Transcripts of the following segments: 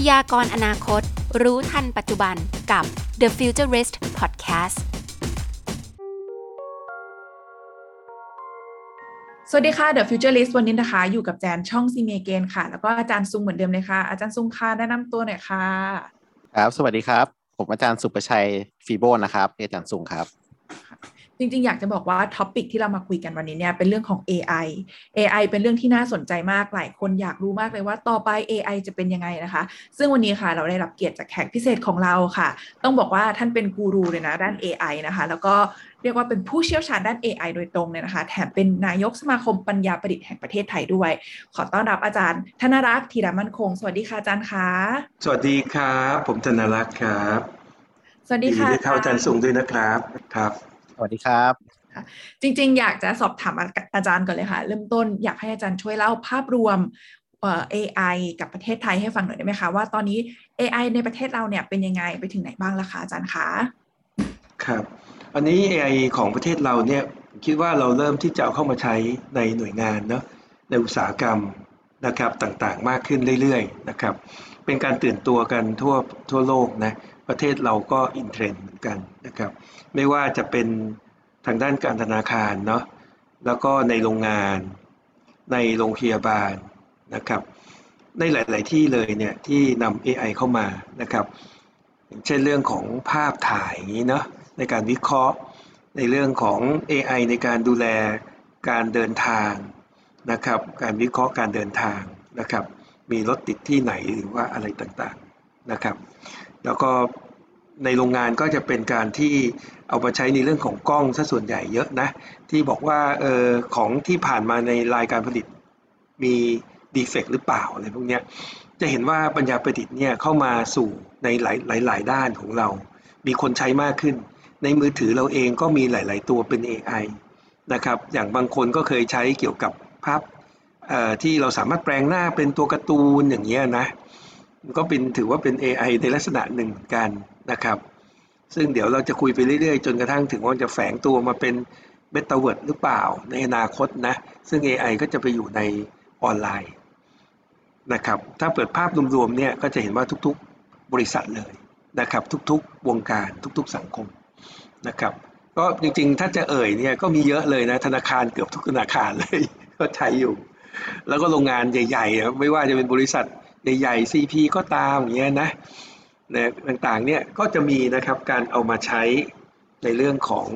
พยากรณ์อนาคต รู้ทันปัจจุบันกับ The Futurist Podcast สวัสดีค่ะ The Futurist วันนี้นะคะ อยู่กับแจนช่องซีเมเกนค่ะ แล้วก็อาจารย์ซุงเหมือนเดิมเลยค่ะ อาจารย์ซุงค่ะแนะนำตัวหน่อยค่ะ ครับ สวัสดีครับ ผมอาจารย์สุประชัยฟีโบนะครับอาจารย์สุงครับ จริงๆ อยากจะบอกว่า topic ที่เรามาคุยกันวันนี้เนี่ยเป็นเรื่องของ AI AI เป็นเรื่องที่น่าสนใจมากหลายคนอยากรู้มากเลยว่าต่อไป AI จะเป็นยังไงนะคะ ซึ่งวันนี้ค่ะเราได้รับเกียรติจากแขกพิเศษของเราค่ะ ต้องบอกว่าท่านเป็นกูรูเลยนะด้าน AI นะคะ แล้วก็เรียกว่าเป็นผู้เชี่ยวชาญด้าน AI โดยตรงเลยนะคะ แถมเป็นนายกสมาคมปัญญาประดิษฐ์แห่งประเทศไทยด้วย ขอต้อนรับอาจารย์ ธนรักษ์ธีรมั่นคง สวัสดีค่ะอาจารย์คะสวัสดีครับผมธนรักษ์ครับ สวัสดีค่ะยินเข้าอาจารย์สุงด้วยนะครับครับ สวัสดีครับ จริงๆ อยากจะสอบถามอาจารย์ก่อนเลยค่ะ เริ่มต้นอยากให้อาจารย์ช่วยเล่าภาพรวมเอ่อ AI กับประเทศไทยให้ฟังหน่อยได้ไหมคะ ว่าตอนนี้ AI ในประเทศเราเนี่ยเป็นยังไงไปถึงไหนบ้างแล้วคะอาจารย์คะครับ อันนี้ AI ของประเทศเราเนี่ยคิดว่าเราเริ่มที่จะเอาเข้ามาใช้ในหน่วยงานเนาะในอุตสาหกรรม นะครับต่างๆ มากขึ้นเรื่อยๆนะครับเป็นการตื่นตัวกันทั่วทั่วโลกนะประเทศเราก็อินเทรนด์เหมือนกันนะครับไม่ว่าจะเป็นทางด้านการธนาคารเนาะแล้วก็ในโรงงาน ในโรงพยาบาลนะครับในหลาย ๆ ที่เลยเนี่ยที่นำ AI เข้ามานะครับอย่างเช่นเรื่องของภาพถ่ายอย่างนี้เนาะในการวิเคราะห์ในเรื่องของ AI ในการดูแลการเดินทาง นะครับ การวิเคราะห์การเดินทางนะครับ มีรถติดที่ไหนหรือว่าอะไรต่างๆนะครับ แล้วก็ในโรงงานก็จะเป็นการที่เอามาใช้ในเรื่องของกล้องซะส่วนใหญ่เยอะนะ ที่บอกว่าเออของที่ผ่านมาในรายการผลิตมีดีเฟกหรือเปล่าอะไรพวกนี้จะเห็นว่าปัญญาประดิษฐ์เนี่ยเข้ามาสู่ในหลายหลายหลายด้านของเรา มีคนใช้มากขึ้น ในมือถือเราเองก็มีหลาย ๆ ตัวเป็น AI นะครับ อย่างบางคนก็เคยใช้เกี่ยวกับ ภาพที่เราสามารถแปลงหน้าเป็นตัวการ์ตูนอย่างเงี้ยนะก็เป็นถือว่าเป็น AI ในลักษณะหนึ่งกันนะครับ ซึ่งเดี๋ยวเราจะคุยไปเรื่อยๆ จนกระทั่งถึงว่าจะแฝงตัวมาเป็นเบตาเวิร์ดหรือเปล่าในอนาคตนะ ซึ่ง AI ก็จะไปอยู่ในออนไลน์นะครับ ถ้าเปิดภาพรวมๆเนี่ยก็จะเห็นว่าทุกๆบริษัทเลยนะครับ ทุกๆวงการทุก ๆสังคมนะครับ ก็จริงๆ ถ้าจะเอ่ยเนี่ยก็มีเยอะเลยนะธนาคารเกือบทุกธนาคารเลย ก็ใช้อยู่ แล้วก็โรงงานใหญ่ๆไม่ว่าจะเป็นบริษัทใหญ่ๆ CP ก็ตามอย่างเงี้ยนะนะต่างๆเนี่ยก็จะมีนะครับการเอามาใช้ในเรื่องของ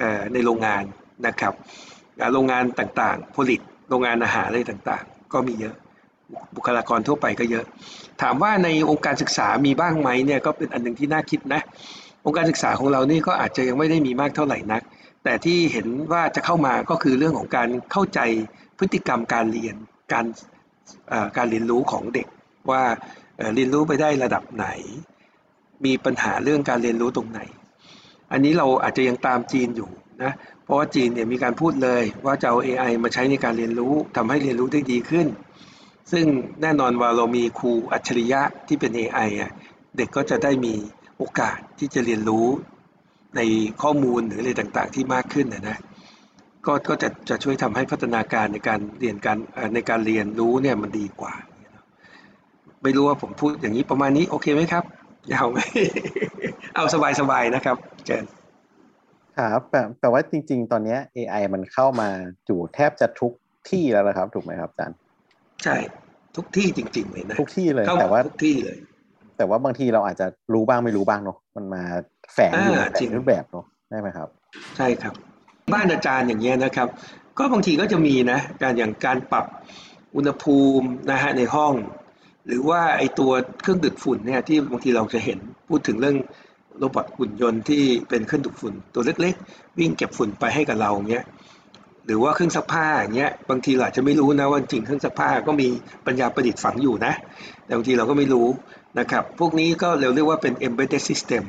อในโรงงานนะครับโรงงานต่างๆ ผลิตโรงงานอาหารอะไรต่างๆ ก็มีเยอะบุคลากรทั่วไปก็เยอะ ถามว่าในองค์การศึกษามีบ้างไหมเนี่ยก็เป็นอันหนึ่งที่น่าคิดนะองค์การศึกษาของเรานี่ก็อาจจะยังไม่ได้มีมากเท่าไหร่นัก แต่ที่เห็นว่าจะเข้ามาก็คือเรื่องของการเข้าใจพฤติกรรมการเรียนการการเรียนรู้ของเด็กว่าเรียนรู้ไปได้ระดับไหน มีปัญหาเรื่องการเรียนรู้ตรงไหน อันนี้เราอาจจะยังตามจีนอยู่นะเพราะว่าจีนเนี่ยมีการพูดเลยว่าจะเอา AI มาใช้ในการเรียนรู้ทำให้เรียนรู้ได้ดีขึ้น ซึ่งแน่นอนว่าเรามีครูอัจฉริยะที่เป็น AI อะเด็กก็จะได้มีโอกาสที่จะเรียนรู้ ในข้อมูลหรืออะไรต่างๆ ที่มากขึ้นนะนะก็ก็จะจะช่วยทำให้พัฒนาการในการเรียนการในการเรียนรู้เนี่ยมันดีกว่า ไม่รู้ว่าผมพูดอย่างนี้ประมาณนี้โอเคไหมครับยาวไหมเอาสบายๆนะครับเจนครับแต่แต่ว่าจริง ๆ ตอนนี้ AI มันเข้ามาอยู่แทบจะทุกที่แล้วนะครับ ถูกไหมครับอาจารย์ใช่ทุกที่จริง ๆ เลยนะทุกที่เลยแต่ว่าทุกที่เลย แต่ว่าบางทีเราอาจจะรู้บ้างไม่รู้บ้างเนาะมันมา แฝงอยู่ในแต่รูปแบบเนาะได้ไหมครับ ใช่ครับ บ้านอาจารย์อย่างเงี้ยนะครับ ก็บางทีก็จะมีนะการอย่างการปรับอุณหภูมินะฮะในห้อง หรือว่าไอตัวเครื่องดูดฝุ่นเนี่ยที่บางทีเราจะเห็นพูดถึงเรื่องโรบอทหุ่นยนต์ที่เป็นเครื่องดูดฝุ่นตัวเล็กๆ วิ่งเก็บฝุ่นไปให้กับเราเงี้ยหรือว่าเครื่องซักผ้าอย่างเงี้ยบางทีเราจะไม่รู้นะว่าจริงเครื่องซักผ้าก็มีปัญญาประดิษฐ์ฝังอยู่นะ แต่บางทีเราก็ไม่รู้ นะครับ พวกนี้ก็เราเรียกว่าเป็น embedded system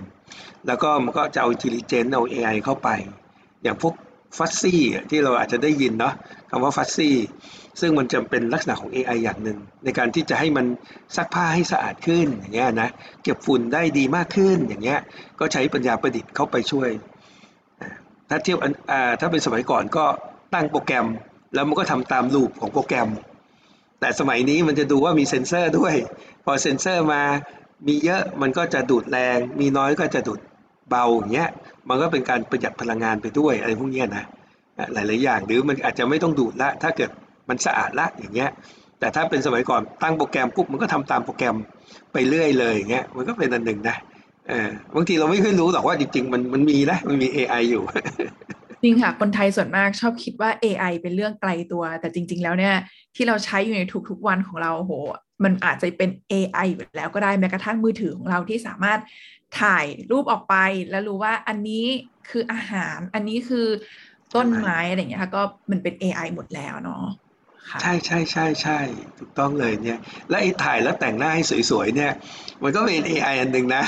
แล้วก็มันก็จะเอา intelligence เอา AI เข้าไป อย่างพวกฟัซซี่ที่เราอาจจะได้ยินเนาะคำว่าฟัซซี่ซึ่งมันจะเป็นลักษณะของ AI อย่างหนึ่ง ในการที่จะให้มันซักผ้าให้สะอาดขึ้นอย่างเงี้ยนะเก็บฝุ่นได้ดีมากขึ้นอย่างเงี้ยก็ใช้ปัญญาประดิษฐ์เข้าไปช่วย ถ้าเทียบถ้าเป็นสมัยก่อนก็ตั้งโปรแกรม แล้วมันก็ทำตามลูปของโปรแกรม แต่สมัยนี้มันจะดูว่ามีเซ็นเซอร์ด้วย พอเซ็นเซอร์มามีเยอะมันก็จะดูดแรง มีน้อยก็จะดูดเบาอย่างเงี้ยมันก็เป็นการประหยัดพลังงานไปด้วยอะไรพวกเนี้ยนะหลาย ๆ อย่างหรือมันอาจจะไม่ต้องดูดละ ถ้าเกิดมันสะอาดละอย่างเงี้ยแต่ถ้าเป็นสมัยก่อนตั้งโปรแกรมปุ๊บมันก็ทำตามโปรแกรมไปเรื่อยเลยอย่างเงี้ยมันก็เป็นอันหนึ่งนะเออบางทีเราไม่ค่อยรู้หรอกว่าจริง ๆ มันมันมีนะมันมี AI อยู่ จริงค่ะคนไทยส่วนมากชอบคิดว่า AI เป็นเรื่องไกลตัว แต่จริง ๆ แล้วเนี่ยที่เราใช้อยู่ในทุกๆวันของเราโห มันอาจจะเป็น AI อยู่แล้วก็ได้แม้กระทั่งมือถือของเราที่สามารถถ่ายรูปออกไป แล้วรู้ว่าอันนี้คืออาหาร อันนี้คือต้นไม้อะไรอย่างเงี้ยค่ะก็มันเป็น AI หมดแล้วเนาะ ค่ะ ใช่ใช่ใช่ใช่ถูกต้องเลยเนี่ย และไอ้ถ่ายแล้วแต่งหน้าให้สวยๆเนี่ย มันก็เป็น AI อันหนึ่งนะ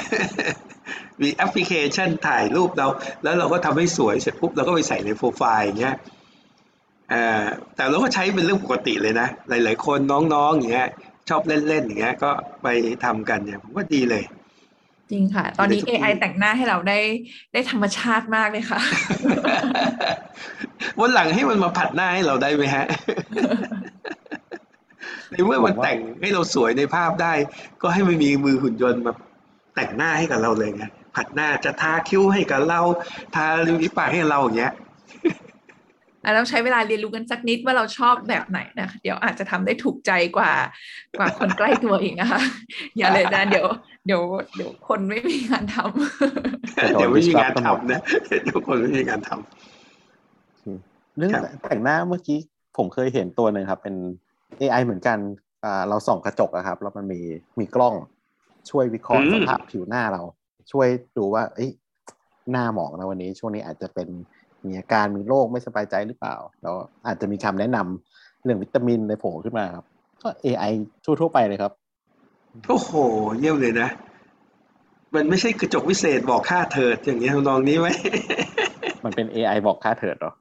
มีแอปพลิเคชันถ่ายรูปเรา แล้วเราก็ทำให้สวยเสร็จปุ๊บเราก็ไปใส่ในโปรไฟล์อย่างเงี้ยเอ่อแต่เราก็ใช้เป็นเรื่องปกติเลยนะ หลาย ๆ คนน้องๆอย่างเงี้ยชอบเล่นๆอย่างเงี้ยก็ไปทำกันเนี่ยผมว่าดีเลย จริงค่ะ ตอนนี้อยู่ในทุกที่ AI แต่งหน้าให้เราได้ได้ธรรมชาติมากเลยค่ะ วันหลังให้มันมาผัดหน้าให้เราได้ไหมฮะในเมื่อมันแต่งให้เราสวยในภาพได้ ก็ให้มันมีมือหุ่นยนต์มาแต่งหน้าให้กับเราเลยไงผัดหน้าจะทาคิ้วให้กับเรา ทาริมฝีปากให้เราอย่างเงี้ยอะ ต้องใช้เวลาเรียนรู้กันสักนิดว่าเราชอบแบบไหนนะคะเดี๋ยวอาจจะทำได้ถูกใจกว่ากว่าคนใกล้ตัวอีกนะคะ อย่าเลยนะเดี๋ยวเดี๋ยวเดี๋ยวคนไม่มีงานทำจะโดนเดี๋ยวไม่มีงาน disrupt กันหมดทำนะเดี๋ยวคนไม่มีงานทำเรื่องครับแต่งหน้าเมื่อกี้ผมเคยเห็นตัวหนึ่งครับ เป็น AI เหมือนกันอ่าเราส่องกระจกอะครับ แล้วมันมีมีกล้องช่วยวิเคราะห์สภาพผิวหน้าเรา ช่วยดูว่าเอ้ยหน้าหมองนะวันนี้ช่วงนี้อาจจะเป็น มีอาการมีโรคไม่สบายใจหรือเปล่าแล้วอาจจะมีคำแนะนำเรื่องวิตามินในโผล่ขึ้นมาครับ ก็ AI ทั่วๆไปเลยครับโอ้โห เยี่ยมเลยนะ มันไม่ใช่กระจกวิเศษบอกค่าเถิดอย่างเงี้ยทำนองนี้ไหม มันเป็น AI บอกค่าเถิดเหรอ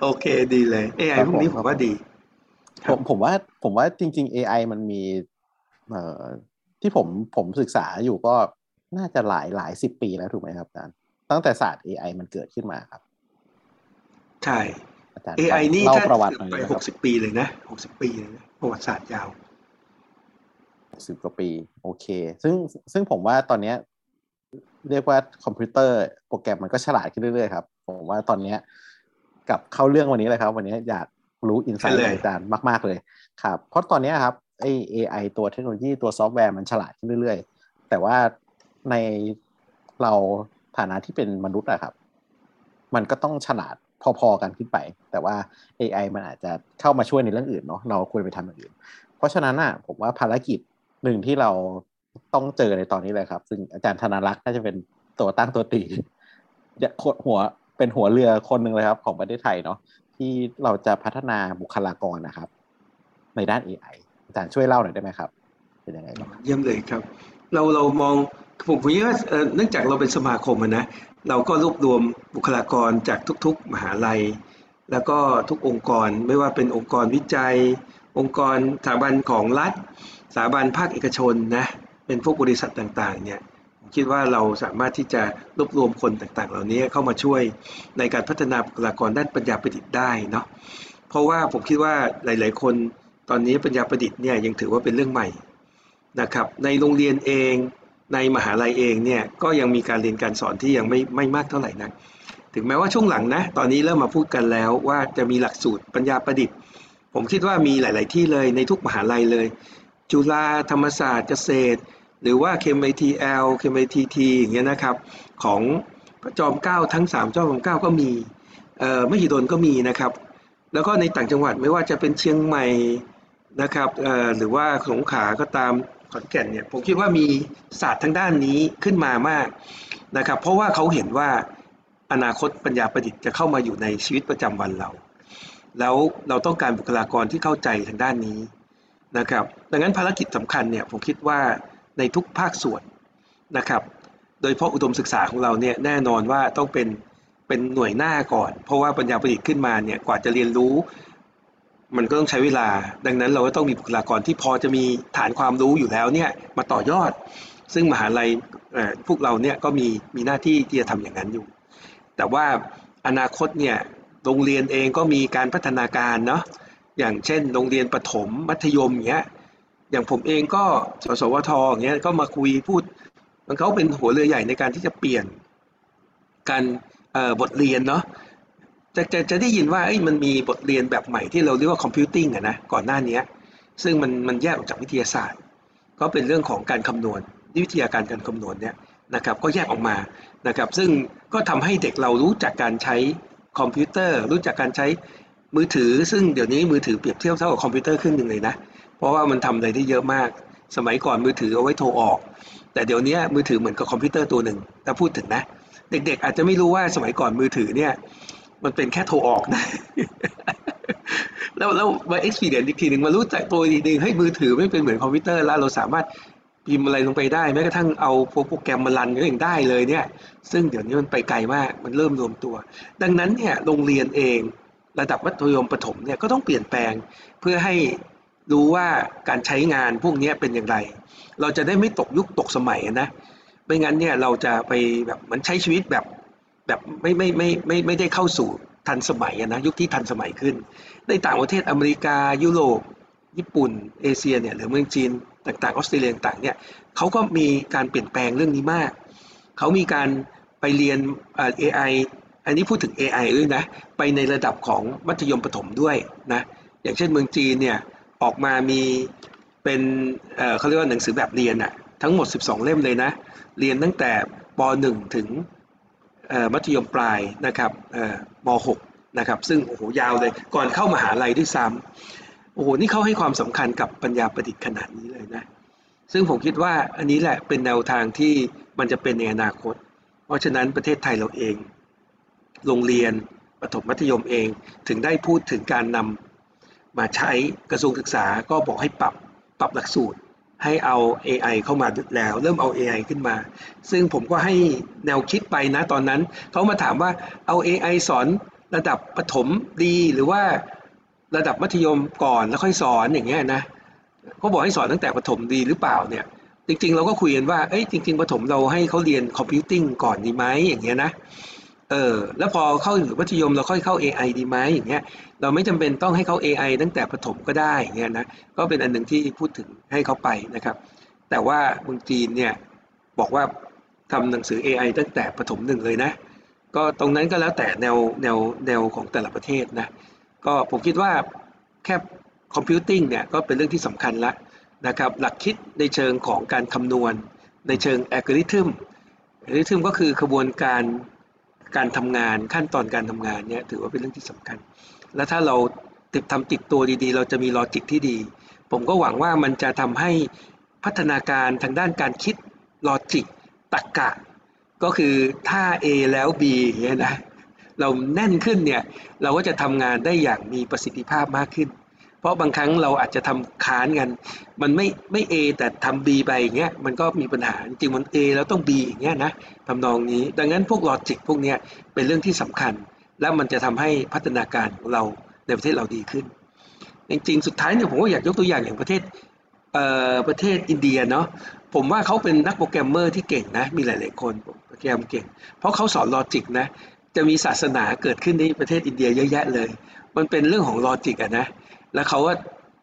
โอเคดีเลย AI ครับพวกนี้ผมผมว่าดีผมผมว่าผมว่าจริง ๆ AI มันมี เอ่อที่ผมผมศึกษาอยู่ก็น่าจะหลายหลายสิบปีแล้วถูกไหมครับอาจารย์ ตั้งแต่ศาสตร์ AI มันเกิดขึ้นมาครับ ใช่อาจารย์ AI นี่เล่าถ้าประวัติเกิหน่อยดไปนะคหรับกสิบปีเลยนะหกสิบปีเลยนะประวัติศาสตร์ยาวสิบกว่าปี โอเค ซึ่งซึ่งผมว่าตอนเนี้ยเรียกว่าคอมพิวเตอร์โปรแกรมมันก็ฉลาดขึ้นเรื่อยๆครับ ผมว่าตอนเนี้ยกลับเข้าเรื่องวันนี้เลยครับ วันนี้อยากรู้อินไซต์ใช่เลยอาจารย์มากๆเลยครับเพราะตอนเนี้ยครับไอ AI ตัวเทคโนโลยีตัวซอฟต์แวร์มันฉลาดขึ้นเรื่อยๆ แต่ว่าในเรา ฐานะที่เป็นมนุษย์อะครับ มันก็ต้องฉลาดพอๆกันขึ้นไป แต่ว่า AI มันอาจจะเข้ามาช่วยในเรื่องอื่นเนาะเราควรไปทำอย่างอื่น เพราะฉะนั้นอะผมว่าภารกิจหนึ่งที่เราต้องเจอในตอนนี้เลยครับ ซึ่งอาจารย์ธนารักษ์น่าจะเป็นตัวตั้งตัวตีเนี่ยโคหัวเป็นหัวเรือคนหนึ่งเลยครับ ของประเทศไทยเนาะที่เราจะพัฒนาบุคลากรนะครับ ในด้าน AI อาจารย์ช่วยเล่าหน่อยได้ไหมครับ เป็นยังไงบ้างเยี่ยมเลยครับ เราเรามอง ผมผมคิดว่าเนื่องจากเราเป็นสมาคมนะเราก็รวบรวมบุคลากรจากทุก ๆ มหาลัย แล้วก็ทุกองค์กรไม่ว่าเป็นองค์กรวิจัย องค์กรสถาบันของรัฐสถาบันภาคเอกชนนะเป็นพวกบริษัทต่างๆเนี่ยผมคิดว่าเราสามารถที่จะรวบรวมคนต่างๆ เหล่านี้เข้ามาช่วยในการพัฒนาบุคลากรด้านปัญญาประดิษฐ์ได้เนาะเพราะว่าผมคิดว่าหลาย ๆ คนตอนนี้ปัญญาประดิษฐ์เนี่ยยังถือว่าเป็นเรื่องใหม่นะครับในโรงเรียนเอง ในมหาลัยเองเนี่ยก็ยังมีการเรียนการสอนที่ยังไม่ไม่มากเท่าไหร่นัก ถึงแม้ว่าช่วงหลังนะ ตอนนี้เริ่มมาพูดกันแล้วว่าจะมีหลักสูตรปัญญาประดิษฐ์ ผมคิดว่ามีหลาย ๆ ที่เลยในทุกมหาลัยเลย จุฬาธรรมศาสตร์เกษตร หรือว่า KMITL KMITT อย่างเงี้ยนะครับ ของพระจอมเกล้าทั้งสามจอมเกล้าก็มีเอ่อมหิดลก็มีนะครับ แล้วก็ในต่างจังหวัดไม่ว่าจะเป็นเชียงใหม่นะครับเอ่อหรือว่าสงขลาก็ตาม ขอนแก่นเนี่ยผมคิดว่ามีศาสตร์ทางด้านนี้ขึ้นมามากนะครับ เพราะว่าเขาเห็นว่าอนาคตปัญญาประดิษฐ์จะเข้ามาอยู่ในชีวิตประจำวันเรา แล้วเราต้องการบุคลากรที่เข้าใจทางด้านนี้นะครับ ดังนั้นภารกิจสำคัญเนี่ยผมคิดว่าในทุกภาคส่วนนะครับ โดยเฉพาะอุดมศึกษาของเราเนี่ยแน่นอนว่าต้องเป็นเป็นหน่วยหน้าก่อน เพราะว่าปัญญาประดิษฐ์ขึ้นมาเนี่ยกว่าจะเรียนรู้ มันก็ต้องใช้เวลา ดังนั้นเราก็ต้องมีบุคลากรที่พอจะมีฐานความรู้อยู่แล้วเนี่ยมาต่อยอด ซึ่งมหาลัยพวกเราเนี่ยก็มีมีหน้าที่ที่จะทำอย่างนั้นอยู่ แต่ว่าอนาคตเนี่ยโรงเรียนเองก็มีการพัฒนาการเนาะอย่างเช่น โรงเรียนประถมมัธยมอย่างเงี้ยอย่างผมเองก็สสวทอย่างเงี้ยก็มาคุยพูด มันเขาเป็นหัวเรือใหญ่ในการที่จะเปลี่ยนการบทเรียนเนาะ จะจะจะได้ยินว่าเอ้ยมันมีบทเรียนแบบใหม่ที่เราเรียกว่าคอมพิวติ้งอะนะก่อนหน้านี้ซึ่งมันมันแยกออกจากวิทยาศาสตร์ ก็เป็นเรื่องของการคำนวณวิทยาการการคำนวณเนี่ยนะครับก็แยกออกมานะครับซึ่งก็ทำให้เด็กเรารู้จักการใช้คอมพิวเตอร์ รู้จักการใช้มือถือ ซึ่งเดี๋ยวนี้มือถือเปรียบเทียบเท่ากับคอมพิวเตอร์ครึ่งหนึ่งเลยนะเพราะว่ามันทำอะไรได้เยอะมาก สมัยก่อนมือถือเอาไว้โทรออก แต่เดี๋ยวนี้มือถือเหมือนกับคอมพิวเตอร์ตัวหนึ่งถ้าพูดถึงนะ เด็กๆ อาจจะไม่รู้ว่าสมัยก่อนมือถือเนี่ย มันเป็นแค่โทรออกนะแล้วแล้วมา experience อีกทีหนึ่งมารู้จักตัวดีหนึ่งให้มือถือไม่เป็นเหมือนคอมพิวเตอร์แล้วเราสามารถพิมพ์อะไรลงไปได้แม้กระทั่งเอาโปรแกรมมา run ก็ยังได้เลยเนี่ย ซึ่งเดี๋ยวนี้มันไปไกลมากมันเริ่มรวมตัว ดังนั้นเนี่ยโรงเรียนเองระดับมัธยมประถมเนี่ยก็ต้องเปลี่ยนแปลงเพื่อให้รู้ว่าการใช้งานพวกนี้เป็นอย่างไร เราจะได้ไม่ตกยุคตกสมัยนะไม่งั้นเนี่ยเราจะไปแบบเหมือนใช้ชีวิตแบบ แบบไม่ไม่ไม่ไม่ไม่ได้เข้าสู่ทันสมัยนะยุคที่ทันสมัยขึ้น ในต่างประเทศอเมริกายุโรปญี่ปุ่น เอเชียเนี่ยหรือเมืองจีนต่างๆออสเตรเลียต่างเนี่ยเขาก็มีการเปลี่ยนแปลงเรื่องนี้มาก เขามีการไปเรียนเอ่ออันนี้พูดถึง AI ด้วยนะไปในระดับของมัธยมประถมด้วยนะอย่างเช่นเมืองจีนเนี่ยออกมามีเป็นเเขาเรียกว่าหนังสือแบบเรียนอะทั้งหมด 12 เล่มเลยนะ เรียนตั้งแต่ป .1 ถึง มัธยมปลายนะครับม .6 นะครับซึ่งโอ้โหยาวเลยก่อนเข้ามหาลัยด้วยซ้ำโอ้โหนี่เขาให้ความสำคัญกับปัญญาประดิษฐ์ขนาดนี้เลยนะซึ่งผมคิดว่าอันนี้แหละเป็นแนวทางที่มันจะเป็นในอนาคต เพราะฉะนั้นประเทศไทยเราเอง โรงเรียนประถมมัธยมเองถึงได้พูดถึงการนำมาใช้กระทรวงศึกษาก็บอกให้ปรับปรับหลักสูตร ให้เอา AI เข้ามาแล้ว เริ่มเอา AI ขึ้นมา ซึ่งผมก็ให้แนวคิดไปนะตอนนั้น เขามาถามว่าเอา AI สอนระดับประถมดีหรือว่าระดับมัธยมก่อนแล้วค่อยสอนอย่างเงี้ยนะเขาบอกให้สอนตั้งแต่ประถมดีหรือเปล่าเนี่ย จริง ๆ เราก็คุยกันว่าเอ้ยจริง ๆประถมเราให้เขาเรียนคอมพิวติ้งก่อนดีไหมอย่างเงี้ยนะ เออแล้วพอเข้าถึงมัธยมเราค่อยเข้า AI ดีไหมอย่างเงี้ยเราไม่จำเป็นต้องให้เขา AI ตั้งแต่ประถมก็ได้อย่างเงี้ยนะก็เป็นอันหนึ่งที่พูดถึงให้เขาไปนะครับ แต่ว่าเมืองจีนเนี่ยบอกว่าทำหนังสือ AI ตั้งแต่ประถมหนึ่งเลยนะ ก็ตรงนั้นก็แล้วแต่แนวแนวแนวของแต่ละประเทศนะก็ผมคิดว่าแค่ computing เนี่ยก็เป็นเรื่องที่สำคัญละนะครับหลักคิดในเชิงของการคำนวณ ในเชิง algorithm algorithm ก็คือกระบวนการ การทำงานขั้นตอนการทำงานเนี่ยถือว่าเป็นเรื่องที่สำคัญ แล้วถ้าเราติดทำติดตัวดีๆ เราจะมี logic ที่ดี ผมก็หวังว่ามันจะทำให้พัฒนาการทางด้านการคิดลอจิกตรรกะก็คือถ้า A แล้ว B เงี้ยนะเราแน่นขึ้นเนี่ยเราก็จะทำงานได้อย่างมีประสิทธิภาพมากขึ้น เพราะบางครั้งเราอาจจะทำค้านกัน มันไม่ไม่ A แต่ทำ B ไปอย่างเงี้ยมันก็มีปัญหาจริงมัน A แล้วต้อง B อย่างเงี้ยนะทำนองนี้ ดังนั้นพวกลอจิกพวกเนี้ยเป็นเรื่องที่สำคัญ แล้วมันจะทำให้พัฒนาการของเราในประเทศเราดีขึ้น จริงๆ สุดท้ายเนี่ยผมก็อยากยกตัวอย่างอย่างประเทศเอ่อประเทศอินเดียเนาะผมว่าเขาเป็นนักโปรแกรมเมอร์ที่เก่งนะมีหลาย ๆ คนโปรแกรมเก่ง เพราะเขาสอน logic นะจะมีศาสนาเกิดขึ้นในประเทศอินเดียเยอะแยะเลย มันเป็นเรื่องของ logic อะนะ แล้วเขาก็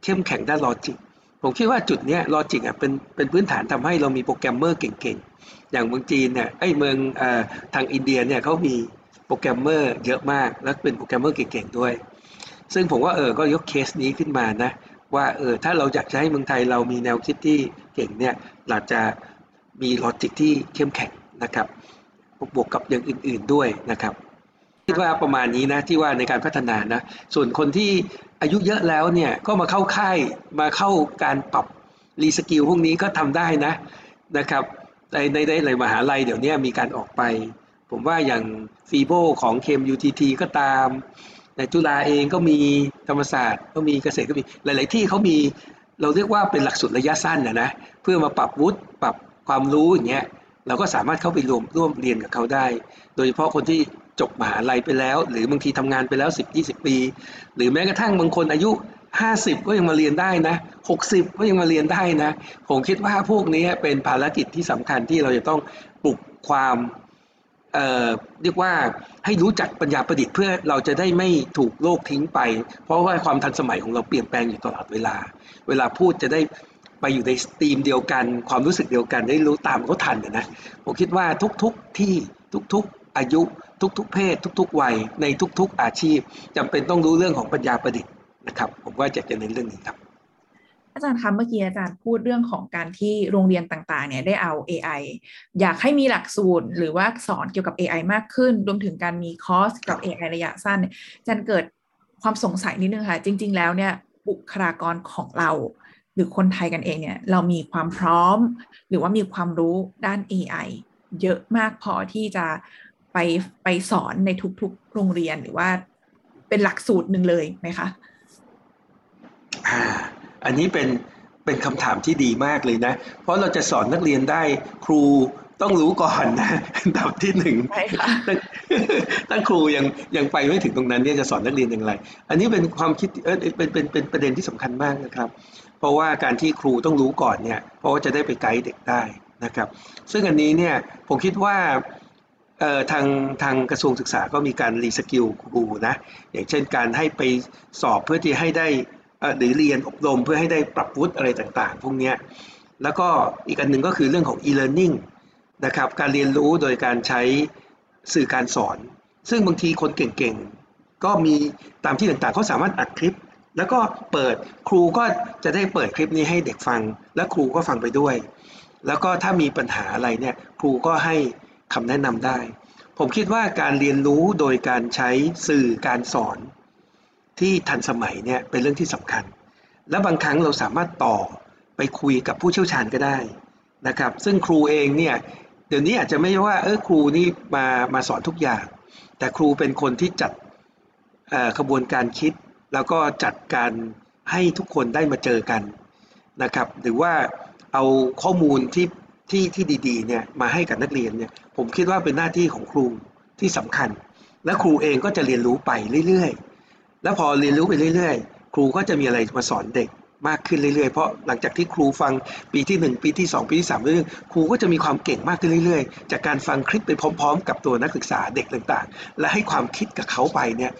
เข้มแข็งด้าน logic ผมคิดว่าจุดนี้ logic อะเป็นเป็นพื้นฐานทำให้เรามีโปรแกรมเมอร์เก่งๆ อย่างเมืองจีนเนี่ยไอ้เมืองทางอินเดียเนี่ยเขามีโปรแกรมเมอร์เยอะมาก แล้วเป็นโปรแกรมเมอร์เก่งๆด้วย ซึ่งผมว่าเออก็ยกเคสนี้ขึ้นมานะว่าเออถ้าเราอยากจะให้เมืองไทยเรามีแนวคิดที่เก่งเนี่ยเราจะมี logic ที่เข้มแข็งนะครับบวกกับอย่างอื่น ๆด้วยนะครับคิดว่าประมาณนี้นะที่ว่าในการพัฒนานะส่วนคนที่ อายุเยอะแล้วเนี่ยก็มาเข้าค่ายมาเข้าการปรับ reskill พวกนี้ก็ทำได้นะนะครับในในในมหาลัยเดี๋ยวนี้มีการออกไป ผมว่าอย่างฟีโบของเคม UTT ก็ตาม ในจุฬาเองก็มีธรรมศาสตร์ก็มีเกษตรก็มีหลาย ๆ ที่เขามีเราเรียกว่าเป็นหลักสูตรระยะสั้นนะนะเพื่อมาปรับวุฒิปรับความรู้อย่างเงี้ยเราก็สามารถเข้าไปรวมร่วมเรียนกับเขาได้ โดยเฉพาะคนที่ จบมหาลัยไปแล้ว หรือบางทีทำงานไปแล้ว 10 20 ปี หรือแม้กระทั่งบางคนอายุ 50 ก็ยังมาเรียนได้นะ 60 ก็ยังมาเรียนได้นะ ผมคิดว่าพวกนี้เป็นภารกิจที่สำคัญที่เราจะต้องปลุกความเเรียกว่าให้รู้จักปัญญาประดิษฐ์เพื่อเราจะได้ไม่ถูกโลกทิ้งไป เพราะว่าความทันสมัยของเราเปลี่ยนแปลงอยู่ตลอดเวลา เวลาพูดจะได้ไปอยู่ในสตรีมเดียวกัน ความรู้สึกเดียวกันได้รู้ตามเขาทันนะผมคิดว่าทุกๆที่ทุกๆอายุ ทุกๆ เพศ ทุก ๆ วัยในทุก ๆ อาชีพจำเป็นต้องรู้เรื่องของปัญญาประดิษฐ์นะครับผมว่าจะจะเน้นเรื่องนี้ครับอาจารย์คะเมื่อกี้อาจารย์พูดเรื่องของการที่โรงเรียนต่างๆเนี่ยได้เอา AI อยากให้มีหลักสูตรหรือว่าสอนเกี่ยวกับ AI มากขึ้น รวมถึงการมีคอร์สกับ AI ระยะสั้นเนี่ยอาจารย์เกิดความสงสัยนิดนึงค่ะ จริง ๆ แล้วเนี่ยบุคลากรของเรา หรือคนไทยกันเองเนี่ยเรามีความพร้อม หรือว่ามีความรู้ด้าน AI เยอะมากพอที่จะ ไปไปสอนในทุกๆโรงเรียนหรือว่าเป็นหลักสูตรหนึ่งเลยไหมคะอ่าอันนี้เป็นเป็นคำถามที่ดีมากเลยนะ เพราะเราจะสอนนักเรียนได้ครูต้องรู้ก่อนนะอันดับที่หนึ่งใช่ค่ะทั้งทั้งครูยังยังไปไม่ถึงตรงนั้นเนี่ยจะสอนนักเรียนอย่างไร อันนี้เป็นความคิดเออเป็นเป็นเป็นประเด็นที่สำคัญมากนะครับ เพราะว่าการที่ครูต้องรู้ก่อนเนี่ยเพราะว่าจะได้ไปไกด์เด็กได้นะครับ ซึ่งอันนี้เนี่ยผมคิดว่า เอ่อทางทางกระทรวงศึกษาก็มีการ reskill ครูนะอย่างเช่นการให้ไปสอบเพื่อที่ให้ได้หรือเรียนอบรมเพื่อให้ได้ปรับวุฒิอะไรต่างๆ พวกนี้แล้วก็อีกอันหนึ่งก็คือเรื่องของ e-learning นะครับการเรียนรู้โดยการใช้สื่อการสอน ซึ่งบางทีคนเก่งๆ ก็มีตามที่ต่างๆเขาสามารถอัดคลิป แล้วก็เปิดครูก็จะได้เปิดคลิปนี้ให้เด็กฟัง และครูก็ฟังไปด้วย แล้วก็ถ้ามีปัญหาอะไรเนี่ยครูก็ให้ คำแนะนำได้ ผมคิดว่าการเรียนรู้โดยการใช้สื่อการสอน ที่ทันสมัยเนี่ยเป็นเรื่องที่สำคัญ และบางครั้งเราสามารถต่อไปคุยกับผู้เชี่ยวชาญก็ได้นะครับ ซึ่งครูเองเนี่ยเดี๋ยวนี้อาจจะไม่ว่าเออครูนี่มามาสอนทุกอย่าง แต่ครูเป็นคนที่จัดขบวนการคิด แล้วก็จัดการให้ทุกคนได้มาเจอกันนะครับ หรือว่าเอาข้อมูลที่ ที่ที่ดีๆเนี่ยมาให้กับนักเรียนเนี่ยผมคิดว่าเป็นหน้าที่ของครูที่สำคัญ และครูเองก็จะเรียนรู้ไปเรื่อยๆ แล้วพอเรียนรู้ไปเรื่อยๆ ครูก็จะมีอะไรมาสอนเด็กมากขึ้นเรื่อยๆ เพราะหลังจากที่ครูฟังปีที่ 1 ปีที่ 2 ปีที่3เรื่อยๆครูก็จะมีความเก่งมากขึ้นเรื่อยๆ จากการฟังคลิปไปพร้อม ๆ กับตัวนักศึกษาเด็กต่างๆ และให้ความคิดกับเขาไปเนี่ย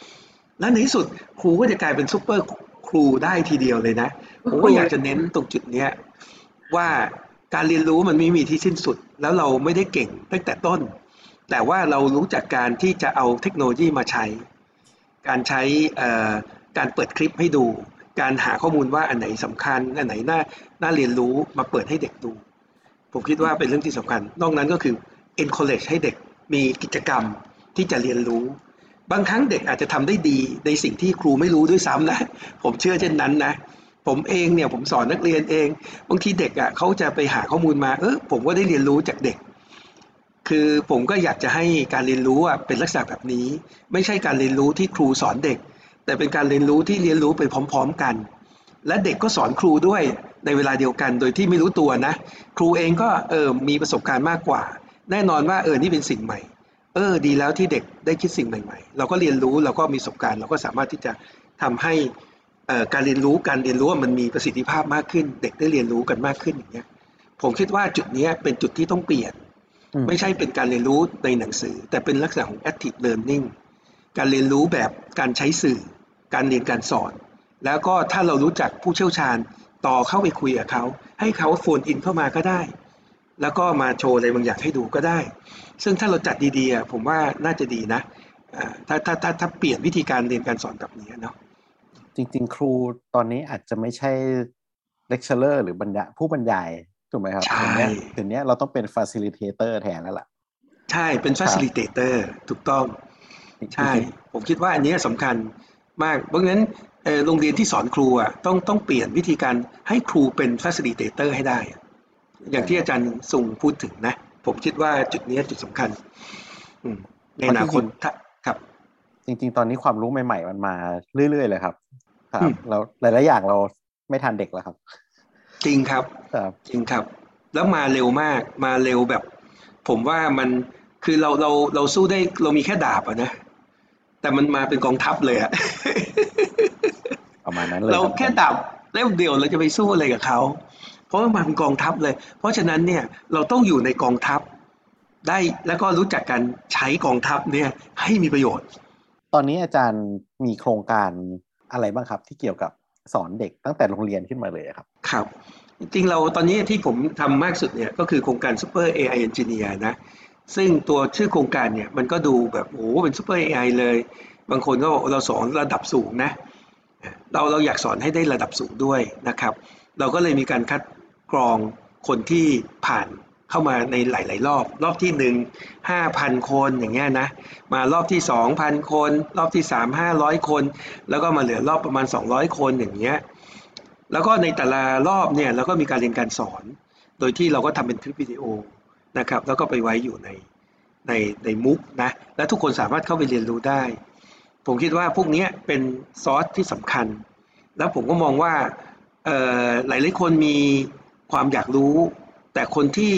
และในที่สุดครูก็จะกลายเป็นซูเปอร์ครูได้ทีเดียวเลยนะผมก็อยากจะเน้นตรงจุดเนี้ยว่า การเรียนรู้มันไม่มีที่สิ้นสุด แล้วเราไม่ได้เก่งตั้งแต่ต้น แต่ว่าเรารู้จักการที่จะเอาเทคโนโลยีมาใช้ การใช้การเปิดคลิปให้ดู การหาข้อมูลว่าอันไหนสำคัญ อันไหนน่าน่าเรียนรู้มาเปิดให้เด็กดู ผมคิดว่าเป็นเรื่องที่สำคัญ นอกนั้นก็คือ encourage ให้เด็กมีกิจกรรมที่จะเรียนรู้ บางครั้งเด็กอาจจะทำได้ดีในสิ่งที่ครูไม่รู้ด้วยซ้ำนะ ผมเชื่อเช่นนั้นนะ ผมเองเนี่ยผมสอนนักเรียนเองบางทีเด็กอะเขาจะไปหาข้อมูลมาเออผมก็ได้เรียนรู้จากเด็ก คือผมก็อยากจะให้การเรียนรู้อะเป็นลักษณะแบบนี้ ไม่ใช่การเรียนรู้ที่ครูสอนเด็ก แต่เป็นการเรียนรู้ที่เรียนรู้ไปพร้อม ๆกัน และเด็กก็สอนครูด้วยในเวลาเดียวกันโดยที่ไม่รู้ตัวนะ ครูเองก็เออมีประสบการณ์มากกว่า แน่นอนว่าเออนี่เป็นสิ่งใหม่เออดีแล้วที่เด็กได้คิดสิ่งใหม่ ๆ เราก็เรียนรู้เราก็มีประสบการณ์ เราก็สามารถที่จะทำให้ การเรียนรู้การเรียนรู้มันมีประสิทธิภาพมากขึ้น เด็กได้เรียนรู้กันมากขึ้นอย่างเงี้ยผมคิดว่าจุดเนี้ยเป็นจุดที่ต้องเปลี่ยนอืมไม่ใช่เป็นการเรียนรู้ในหนังสือ แต่เป็นลักษณะของ active learning การเรียนรู้แบบการใช้สื่อ การเรียนการสอน แล้วก็ถ้าเรารู้จักผู้เชี่ยวชาญต่อเข้าไปคุยกับเขา ให้เขา phone in เข้ามาก็ได้ แล้วก็มาโชว์อะไรบางอย่างให้ดูก็ได้ ซึ่งถ้าเราจัดดีๆอะผมว่าน่าจะดีนะอ่าถ้าถ้าถ้าถ้าเปลี่ยนวิธีการเรียนการสอนแบบนี้เนาะ จริง ๆ ครูตอนนี้อาจจะไม่ใช่เลคเชอร์หรือบรรยายผู้บรรยายถูกไหมครับใช่เดี๋ยวนี้เดี๋ยวนี้เราต้องเป็นฟ a ซิลิเทเตอร์แทนแล้วล่ะ ใช่เป็น facilitator ถูกต้อง ใช่จริงผมคิดว่าอันเนี้ยสำคัญมาก เพราะงั้นเอ่อโรงเรียนที่สอนครูอะต้องต้องเปลี่ยนวิธีการให้ครูเป็น facilitator ให้ได้อะอย่างที่อาจารย์สุงพูดถึงนะ ผมคิดว่าจุดเนี้ยจุดสำคัญอืมในอนาคตถ้าครับ จริง ๆ ตอนนี้ความรู้ใหม่ ๆ มันมาเรื่อย ๆ เลยครับ ครัอืบมแล้วหลายๆอย่างเราไม่ทันเด็กแล้วครับ จริงครับครับจริงครับ แล้วมาเร็วมากมาเร็วแบบ ผมว่ามันคือเราเราเราสู้ได้เรามีแค่ดาบอะนะแต่มันมาเป็นกองทัพเลยอะประมาณนั้นเลยเราครับแค่ดาบเล่มเดียวเราจะไปสู้อะไรกับเขาเพราะว่ามาเป็นกองทัพเลย เพราะฉะนั้นเนี่ยเราต้องอยู่ในกองทัพได้แล้วก็รู้จักการใช้กองทัพเนี่ยให้มีประโยชน์ ตอนนี้อาจารย์มีโครงการ อะไรบ้างครับ ที่เกี่ยวกับสอนเด็กตั้งแต่โรงเรียนขึ้นมาเลยครับ ครับ จริงๆเราตอนนี้ที่ผมทำมากสุดเนี่ยก็คือโครงการ Super AI Engineer นะ ซึ่งตัวชื่อโครงการเนี่ยมันก็ดูแบบโอ้เป็น Super AI เลย บางคนก็บอกเราสอนระดับสูงนะ เราเราอยากสอนให้ได้ระดับสูงด้วยนะครับ เราก็เลยมีการคัดกรองคนที่ผ่าน เข้ามาในหลาย ๆ รอบ รอบที่หนึ่งห้าพันคนอย่างเงี้ยนะ มารอบที่สองพันคน รอบที่สามห้าร้อยคน แล้วก็มาเหลือรอบประมาณ 200 คนอย่างเงี้ย แล้วก็ในแต่ละรอบเนี่ยเราก็มีการเรียนการสอน โดยที่เราก็ทำเป็นคลิปวิดีโอนะครับ แล้วก็ไปไว้อยู่ในในในมุกนะ และทุกคนสามารถเข้าไปเรียนรู้ได้ ผมคิดว่าพวกนี้เป็นซอสที่สำคัญ แล้วผมก็มองว่าหลายหลายคนมีความอยากรู้ แต่คนที่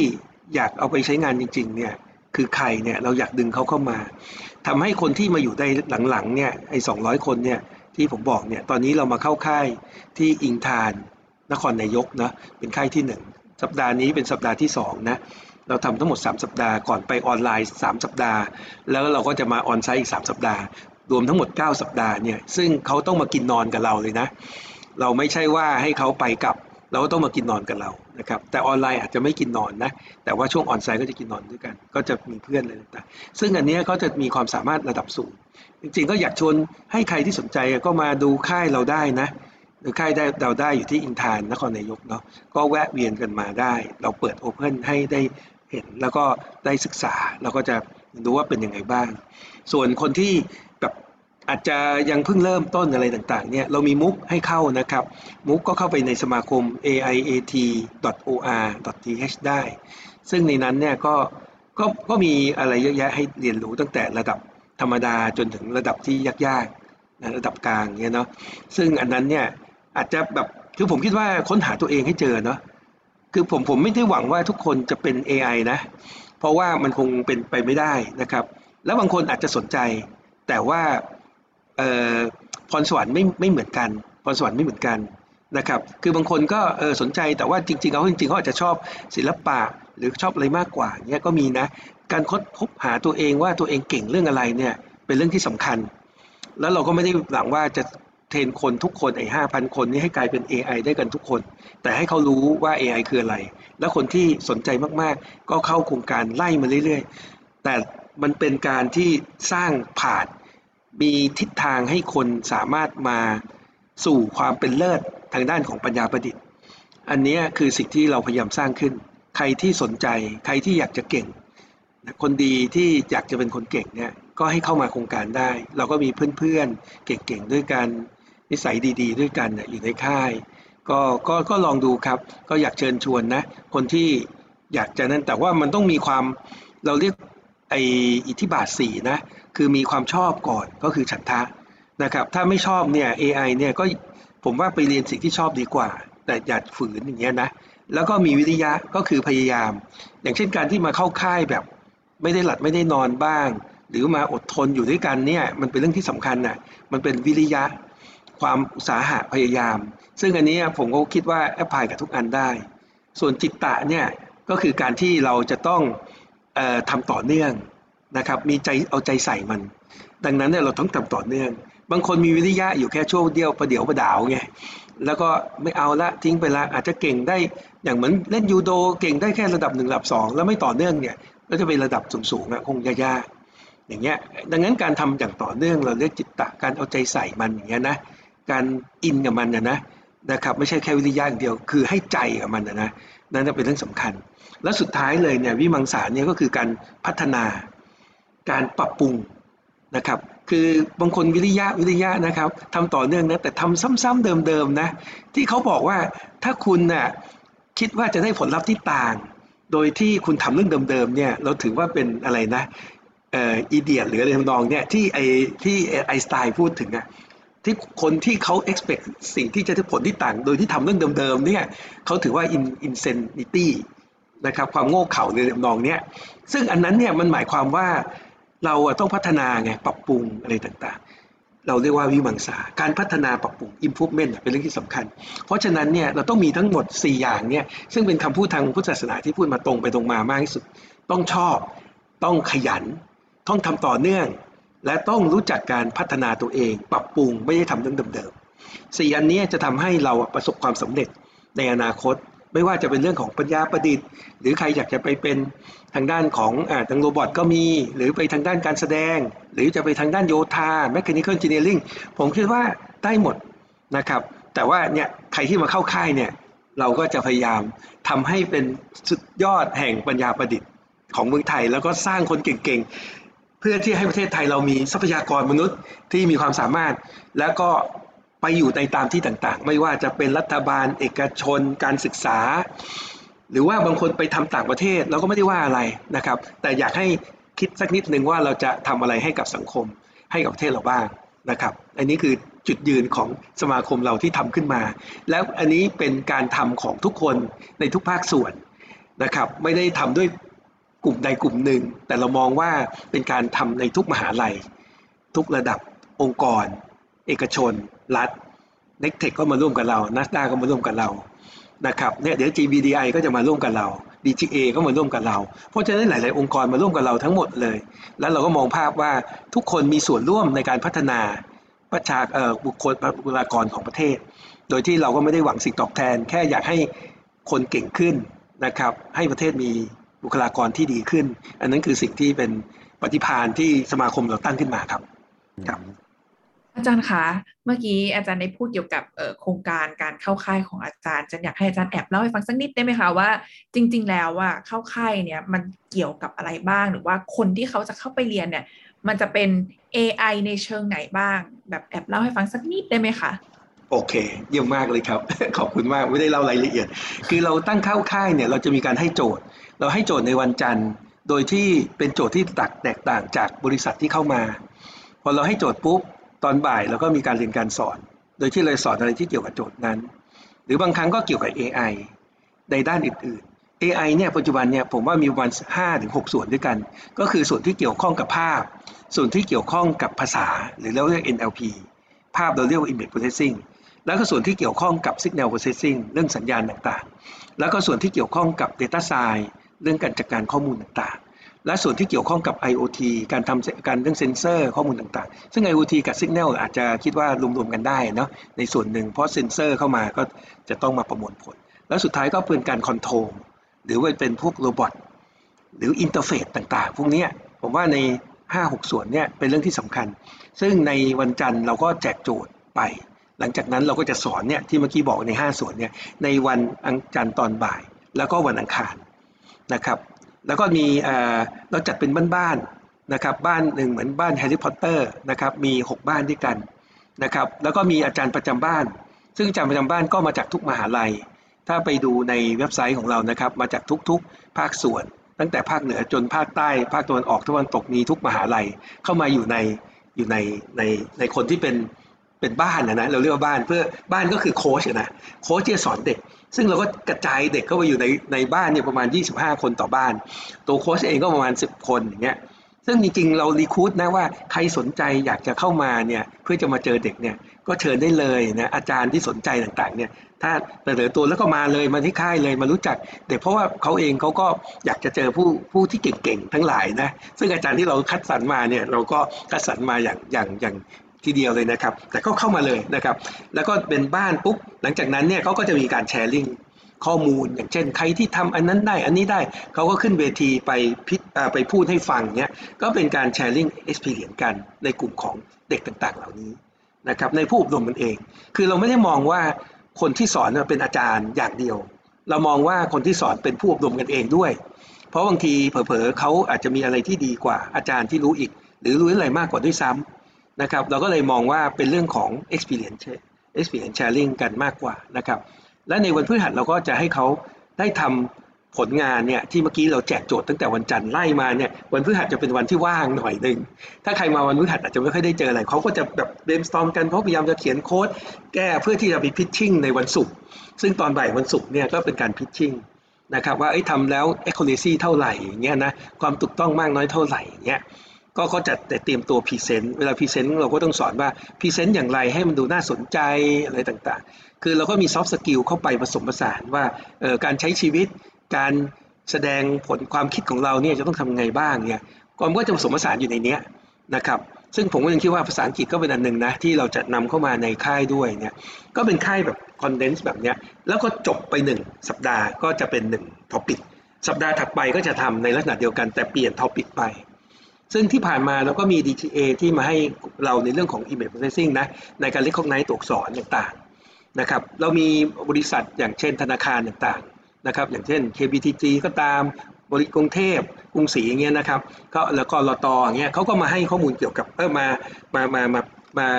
อยากเอาไปใช้งานจริงๆเนี่ยคือใครเนี่ยเราอยากดึงเขาเข้ามาทำให้คนที่มาอยู่ในหลังๆเนี่ยไอ้สองคนเนี่ยที่ผมบอกเนี่ยตอนนี้เรามาเข้าค่ายที่อิงทานนครนายกนะเป็นค่ายที่ 1 สัปดาห์นี้เป็นสัปดาห์ที่2นะเราทำทั้งหมด 3 สัปดาห์ก่อนไปออนไลน์ 3 สัปดาห์ แล้วเราก็จะมาออนไซต์อีก 3 สัปดาห์ รวมทั้งหมด 9 สัปดาห์เนี่ยซึ่งเขาต้องมากินนอนกับเราเลยนะ เราไม่ใช่ว่าให้เขาไปกับเราก็ต้องมากินนอนกับเรา นะครับแต่ออนไลน์อาจจะไม่กินนอนนะแต่ว่าช่วงออนไซต์ก็จะกินนอนด้วยกัน ก็จะมีเพื่อนเลยต่างซึ่งอันนี้ก็จะมีความสามารถระดับสูง จริงๆ ก็อยากชวนให้ใครที่สนใจก็มาดูค่ายเราได้นะหรือค่ายได้เราได้อยู่ที่อินทานนครนายกเนาะก็แวะเวียนกันมาได้ เราเปิดโอเพนให้ได้เห็นแล้วก็ได้ศึกษาเราก็จะดูว่าเป็นยังไงบ้าง ส่วนคนที่ อาจจะยังเพิ่งเริ่มต้นอะไรต่างๆเนี่ยเรามีมุกให้เข้านะครับ มุกก็เข้าไปในสมาคม aiat.or.th ได้ ซึ่งในนั้นเนี่ยก็ก็ก็มีอะไรเยอะแยะให้เรียนรู้ตั้งแต่ระดับธรรมดาจนถึงระดับที่ยากๆนะระดับกลางเนี่ยเนาะซึ่งอันนั้นเนี่ยอาจจะแบบคือผมคิดว่าค้นหาตัวเองให้เจอเนาะคือผมผมไม่ได้หวังว่าทุกคนจะเป็น AI นะ เพราะว่ามันคงเป็นไปไม่ได้นะครับ แล้วบางคนอาจจะสนใจ แต่ว่า พรสวรรค์ไม่ไม่เหมือนกัน พรสวรรค์ไม่เหมือนกันนะครับ คือบางคนก็เออสนใจแต่ว่าจริงๆเขาจริงๆเขาอาจจะชอบศิลปะหรือชอบอะไรมากกว่าเนี้ยก็มีนะ การค้นพบหาตัวเองว่าตัวเองเก่งเรื่องอะไรเนี่ยเป็นเรื่องที่สำคัญ แล้วเราก็ไม่ได้หวังว่าจะเทรนคนทุกคนไอ้ห้าพันคนนี้ให้กลายเป็น AI ได้กันทุกคน แต่ให้เขารู้ว่า AI คืออะไร แล้วคนที่สนใจมากๆ ก็เข้าโครงการไล่มาเรื่อยๆ แต่มันเป็นการที่สร้างผ่าน มีทิศทางให้คนสามารถมาสู่ความเป็นเลิศทางด้านของปัญญาประดิษฐ์ อันนี้คือสิ่งที่เราพยายามสร้างขึ้น ใครที่สนใจใครที่อยากจะเก่ง คนดีที่อยากจะเป็นคนเก่งเนี่ยก็ให้เข้ามาโครงการได้ เราก็มีเพื่อนๆเก่งๆด้วยกันนิสัยดีๆ ด้วยกันอยู่ในค่ายก็ก็ก็ลองดูครับ ก็อยากเชิญชวนนะ คนที่อยากจะนั่นแต่ว่ามันต้องมีความเราเรียกไออิทธิบาทสี่นะ คือมีความชอบก่อนก็คือฉันทะนะครับ ถ้าไม่ชอบเนี่ย AI เนี่ยก็ผมว่าไปเรียนสิ่งที่ชอบดีกว่า แต่อย่าฝืนอย่างเงี้ยนะแล้วก็มีวิริยะก็คือพยายาม อย่างเช่นการที่มาเข้าค่ายแบบไม่ได้หลับไม่ได้นอนบ้าง หรือมาอดทนอยู่ด้วยกันเนี่ยมันเป็นเรื่องที่สำคัญนะ่ะมันเป็นวิริยะ ความอุตสาหะพยายาม ซึ่งอันนี้ผมก็คิดว่าแอพพลายกับทุกอันได้ ส่วนจิตตะเนี่ยก็คือการที่เราจะต้องออทำต่อเนื่อง นะครับ มีใจเอาใจใส่มัน ดังนั้นเนี่ยเราต้องทำต่อเนื่อง บางคนมีวิริยะอยู่แค่ช่วงเดียวประเดี๋ยวประดาวไงแล้วก็ไม่เอาละทิ้งไปละอาจจะเก่งได้อย่างเหมือนเล่นยูโดเก่งได้แค่ระดับหนึ่งระดับสองแล้วไม่ต่อเนื่องเนี่ยก็จะเป็นระดับสูงๆอะคงยากๆอย่างเงี้ยดังนั้นการทำอย่างต่อเนื่องเราเรียกจิตตะการเอาใจใส่มันอย่างเงี้ยนะการอินกับมันนะนะนะครับไม่ใช่แค่วิริยะอย่างเดียว คือให้ใจกับมันนะนะนั่นเป็นเรื่องสำคัญ แล้วสุดท้ายเลยเนี่ยวิมังสาเนี่ยก็คือการพัฒนา การปรับปรุงนะครับคือบางคนวิริยะวิริยะนะครับทำต่อเนื่องนะแต่ทำซ้ำๆเดิมๆนะที่เขาบอกว่าถ้าคุณน่ะคิดว่าจะได้ผลลัพธ์ที่ต่าง โดยที่คุณทำเรื่องเดิมๆเนี่ยเราถือว่าเป็นอะไรนะเอ่ออีเดียหรืออะไรทำนองเนี่ยที่ไอที่ไอสไตล์พูดถึงอะที่คนที่เขา expect สิ่งที่จะได้ผลที่ต่าง โดยที่ทำเรื่องเดิมๆเนี่ยเขาถือว่า insanity นะครับความโง่เขลาในทำนองเนี้ยซึ่งอันนั้นเนี่ยมันหมายความว่า เราต้องพัฒนาไงปรับปรุงอะไรต่างๆ เราเรียกว่าวิมังสาการพัฒนาปรับปรุง improvement เป็นเรื่องที่สำคัญ เพราะฉะนั้นเนี่ยเราต้องมีทั้งหมด 4 อย่างเนี่ยซึ่งเป็นคำพูดทางพุทธศาสนาที่พูดมาตรงไปตรงมามากที่สุด ต้องชอบ ต้องขยัน ต้องทำต่อเนื่อง และต้องรู้จักการพัฒนาตัวเอง ปรับปรุงไม่ได้ทำเรื่องเดิมๆสี่อันนี้จะทำให้เราประสบความสำเร็จในอนาคต ไม่ว่าจะเป็นเรื่องของปัญญาประดิษฐ์ หรือใครอยากจะไปเป็นทางด้านของอทางโรบอทก็มี หรือไปทางด้านการแสดง หรือจะไปทางด้านโยธา mechanical engineering ผมคิดว่าได้หมดนะครับ แต่ว่าเนี่ยใครที่มาเข้าค่ายเนี่ยเราก็จะพยายามทำให้เป็นสุดยอดแห่งปัญญาประดิษฐ์ของเมืองไทย แล้วก็สร้างคนเก่งๆ เพื่อที่ให้ประเทศไทยเรามีทรัพยากรมนุษย์ที่มีความสามารถ แล้วก็ ไปอยู่ในตามที่ต่างๆ ไม่ว่าจะเป็นรัฐบาลเอกชน การศึกษา หรือว่าบางคนไปทำต่างประเทศเราก็ไม่ได้ว่าอะไรนะครับ แต่อยากให้คิดสักนิดนึงว่าเราจะทำอะไรให้กับสังคมให้กับประเทศเราบ้างนะครับ อันนี้คือจุดยืนของสมาคมเราที่ทำขึ้นมา แล้วอันนี้เป็นการทำของทุกคนในทุกภาคส่วนนะครับ ไม่ได้ทำด้วยกลุ่มใดกลุ่มหนึ่ง แต่เรามองว่าเป็นการทำในทุกมหาลัย ทุกระดับองค์กร เอกชน รัฐ n e c t e c h ก็มาร่วมกับเรา NASDA ก็มาร่วมกับเรานะครับเนี่ยเดี๋ยว GBDI ก็จะมาร่วมกับเรา DGA ก็มาร่วมกับเรา เพราะฉะนั้นหลาย ๆ องค์กรมาร่วมกับเราทั้งหมดเลย แล้วเราก็มองภาพว่าทุกคนมีส่วนร่วมในการพัฒนาประชาเอ่อบุคคลบุคลากรของประเทศ โดยที่เราก็ไม่ได้หวังสิ่งตอบแทน แค่อยากให้คนเก่งขึ้นนะครับ ให้ประเทศมีบุคลากรที่ดีขึ้น อันนั้นคือสิ่งที่เป็นปฏิภาณที่สมาคมเราตั้งขึ้นมาครับครับ อาจารย์คะ เมื่อกี้อาจารย์ได้พูดเกี่ยวกับโครงการการเข้าค่ายของอาจารย์อาจารย์อยากให้อาจารย์แอบเล่าให้ฟังสักนิดได้ไหมคะว่า จริง ๆ แล้วว่าเข้าค่ายเนี่ยมันเกี่ยวกับอะไรบ้างหรือว่าคนที่เขาจะเข้าไปเรียนเนี่ย มันจะเป็น AI ในเชิงไหนบ้าง แบบแอบเล่าให้ฟังสักนิดได้ไหมคะโอเค เยี่ยมมากเลยครับ ขอบคุณมากไม่ได้เล่ารายละเอียด คือเราตั้งเข้าค่ายเนี่ยเราจะมีการให้โจทย์ เราให้โจทย์ในวันจันทร์ โดยที่เป็นโจทย์ที่ตักแตกต่างจากบริษัทที่เข้ามา พอเราให้โจทย์ปุ๊บ ตอนบ่ายเราก็มีการเรียนการสอน โดยที่เราสอนอะไรที่เกี่ยวกับโจทย์นั้น หรือบางครั้งก็เกี่ยวกับ AI ในด้านอื่น ๆ AI เนี่ยปัจจุบันเนี่ยผมว่ามีประมาณ5ถึง6ส่วนด้วยกัน ก็คือส่วนที่เกี่ยวข้องกับภาพ ส่วนที่เกี่ยวข้องกับภาษา หรือเราเรียก NLP ภาพเราเรียกว่า Image Processing แล้วก็ส่วนที่เกี่ยวข้องกับ Signal Processing เรื่องสัญญาณต่างๆ แล้วก็ส่วนที่เกี่ยวข้องกับ Data Science เรื่องการจัดการข้อมูลต่างๆ และส่วนที่เกี่ยวข้องกับ IoT การทำการเรื่องเซนเซอร์ข้อมูลต่างๆ ซึ่ง IoT กับ Signal อาจจะคิดว่ารวมๆกันได้เนาะในส่วนหนึ่งเพราะเซนเซอร์เข้ามาก็จะต้องมาประมวลผล แล้วสุดท้ายก็เป็นการคอนโทรลหรือว่าเป็นพวก robot หรือ interface ต่างๆ พวกนี้ผมว่าใน 5-6 ส่วนเนี่ยเป็นเรื่องที่สำคัญ ซึ่งในวันจันทร์เราก็แจกโจทย์ไป หลังจากนั้นเราก็จะสอนเนี่ยที่เมื่อกี้บอกใน 5 ส่วนเนี่ยในวันอังจันทร์ตอนบ่าย แล้วก็วันอังคารนะครับ แล้วก็มีเออเราจัดเป็นบ้านๆนะครับบ้านหนึ่งเหมือนบ้านแฮร์รี่พอตเตอร์นะครับมี 6 บ้านด้วยกันนะครับแล้วก็มีอาจารย์ประจำบ้าน ซึ่งอาจารย์ประจำบ้านก็มาจากทุกมหาลัย ถ้าไปดูในเว็บไซต์ของเรานะครับมาจากทุกๆ ภาคส่วน ตั้งแต่ภาคเหนือจนภาคใต้ภาคตะวันออกตะวันตกมีทุกมหาลัยเข้ามาอยู่ในอยู่ในในในคนที่เป็นเป็นบ้านนะนะเราเรียกว่าบ้านเพื่อบ้านก็คือโค้ชนะโค้ชที่จะสอนเด็ก ซึ่งเราก็กระจายเด็กเข้าไปอยู่ในในบ้านเนี่ยประมาณ 25 คนต่อบ้าน ตัวโค้ชเองก็ประมาณ 10 คนอย่างเงี้ยซึ่งจริงๆเรารีคูดนะว่าใครสนใจอยากจะเข้ามาเนี่ยเพื่อจะมาเจอเด็กเนี่ยก็เชิญได้เลยนะอาจารย์ที่สนใจต่างๆเนี่ยถ้าเสนอตัวแล้วก็มาเลยมาที่ค่ายเลยมารู้จักเด็กเพราะว่าเขาเองเขาก็อยากจะเจอผู้ผู้ที่เก่งๆทั้งหลายนะซึ่งอาจารย์ที่เราคัดสรรมาเนี่ยเราก็คัดสรรมาอย่างอย่างอย่าง ทีเดียวเลยนะครับ แต่ก็เข้ามาเลยนะครับ แล้วก็เป็นบ้านปุ๊บหลังจากนั้นเนี่ยเขาก็จะมีการแชร์ลิงก์ข้อมูล อย่างเช่น ใครที่ทำอันนั้นได้อันนี้ได้เขาก็ขึ้นเวทีไปพิอ่าไปพูดให้ฟังเนี้ยก็เป็นการแชร์ลิง experience กันในกลุ่มของเด็กต่างๆ เหล่านี้นะครับในผู้อบรมมันเอง คือเราไม่ได้มองว่าคนที่สอนเป็นอาจารย์อย่างเดียว เรามองว่าคนที่สอนเป็นผู้อบรมกันเองด้วย เพราะบางทีเผลอๆเขาอาจจะมีอะไรที่ดีกว่าอาจารย์ที่รู้อีก หรือรู้อะไรมากกว่าด้วยซ้ำ นะครับเราก็เลยมองว่าเป็นเรื่องของ experience experience sharing กันมากกว่านะครับและในวันพฤหัสเราก็จะให้เขาได้ทำผลงานเนี่ยที่เมื่อกี้เราแจกโจทย์ตั้งแต่วันจันทร์ไล่มาเนี่ยวันพฤหัสจะเป็นวันที่ว่างหน่อยหนึ่งถ้าใครมาวันพฤหัสอาจจะไม่ค่อยได้เจออะไรเขาก็จะแบบ brainstorm กันเขาพยายามจะเขียนโค้ดแก้เพื่อที่จะไป pitching ในวันศุกร์ซึ่งตอนบ่ายวันศุกร์เนี่ยก็เป็นการ pitching นะครับว่าไอ้ทำแล้ว accuracy เท่าไหร่อย่างเงี้ยนะความถูกต้องมากน้อยเท่าไหร่อย่างเงี้ย ก็เขาจะแต่เตรียมตัว present เวลา present เราก็ต้องสอนว่าpresent อย่างไรให้มันดูน่าสนใจอะไรต่างๆ คือเราก็มี soft skill เข้าไปผสมผสานว่าการใช้ชีวิตการแสดงผลความคิดของเราเนี่ยจะต้องทำไงบ้างเนี่ยก็มันก็จะผสมผสานอยู่ในเนี้ยนะครับซึ่งผมก็ยังคิดว่าภาษาอังกฤษก็เป็นอันหนึ่งนะที่เราจะนำเข้ามาในค่ายด้วยเนี่ยก็เป็นค่ายแบบ condense แบบเนี้ยแล้วก็จบไปหนึ่งสัปดาห์ก็จะเป็นหนึ่ง topic สัปดาห์ถัดไปก็จะทำในลักษณะเดียวกันแต่เปลี่ยน topic ไป ซึ่งที่ผ่านมาเราก็มี DTA ที่มาให้เราในเรื่องของ Image Processing นะในการ recognize ตัวอักษรต่างๆนะครับเรามีบริษัทอย่างเช่นธนาคารต่างๆนะครับอย่างเช่น KBTG ก็ตามแบงก์กรุงเทพกรุงศรีอย่างเงี้ยนะครับก็แล้วก็กลตอย่างเงี้ยเขาก็มาให้ข้อมูลเกี่ยวกับเออมามามามามา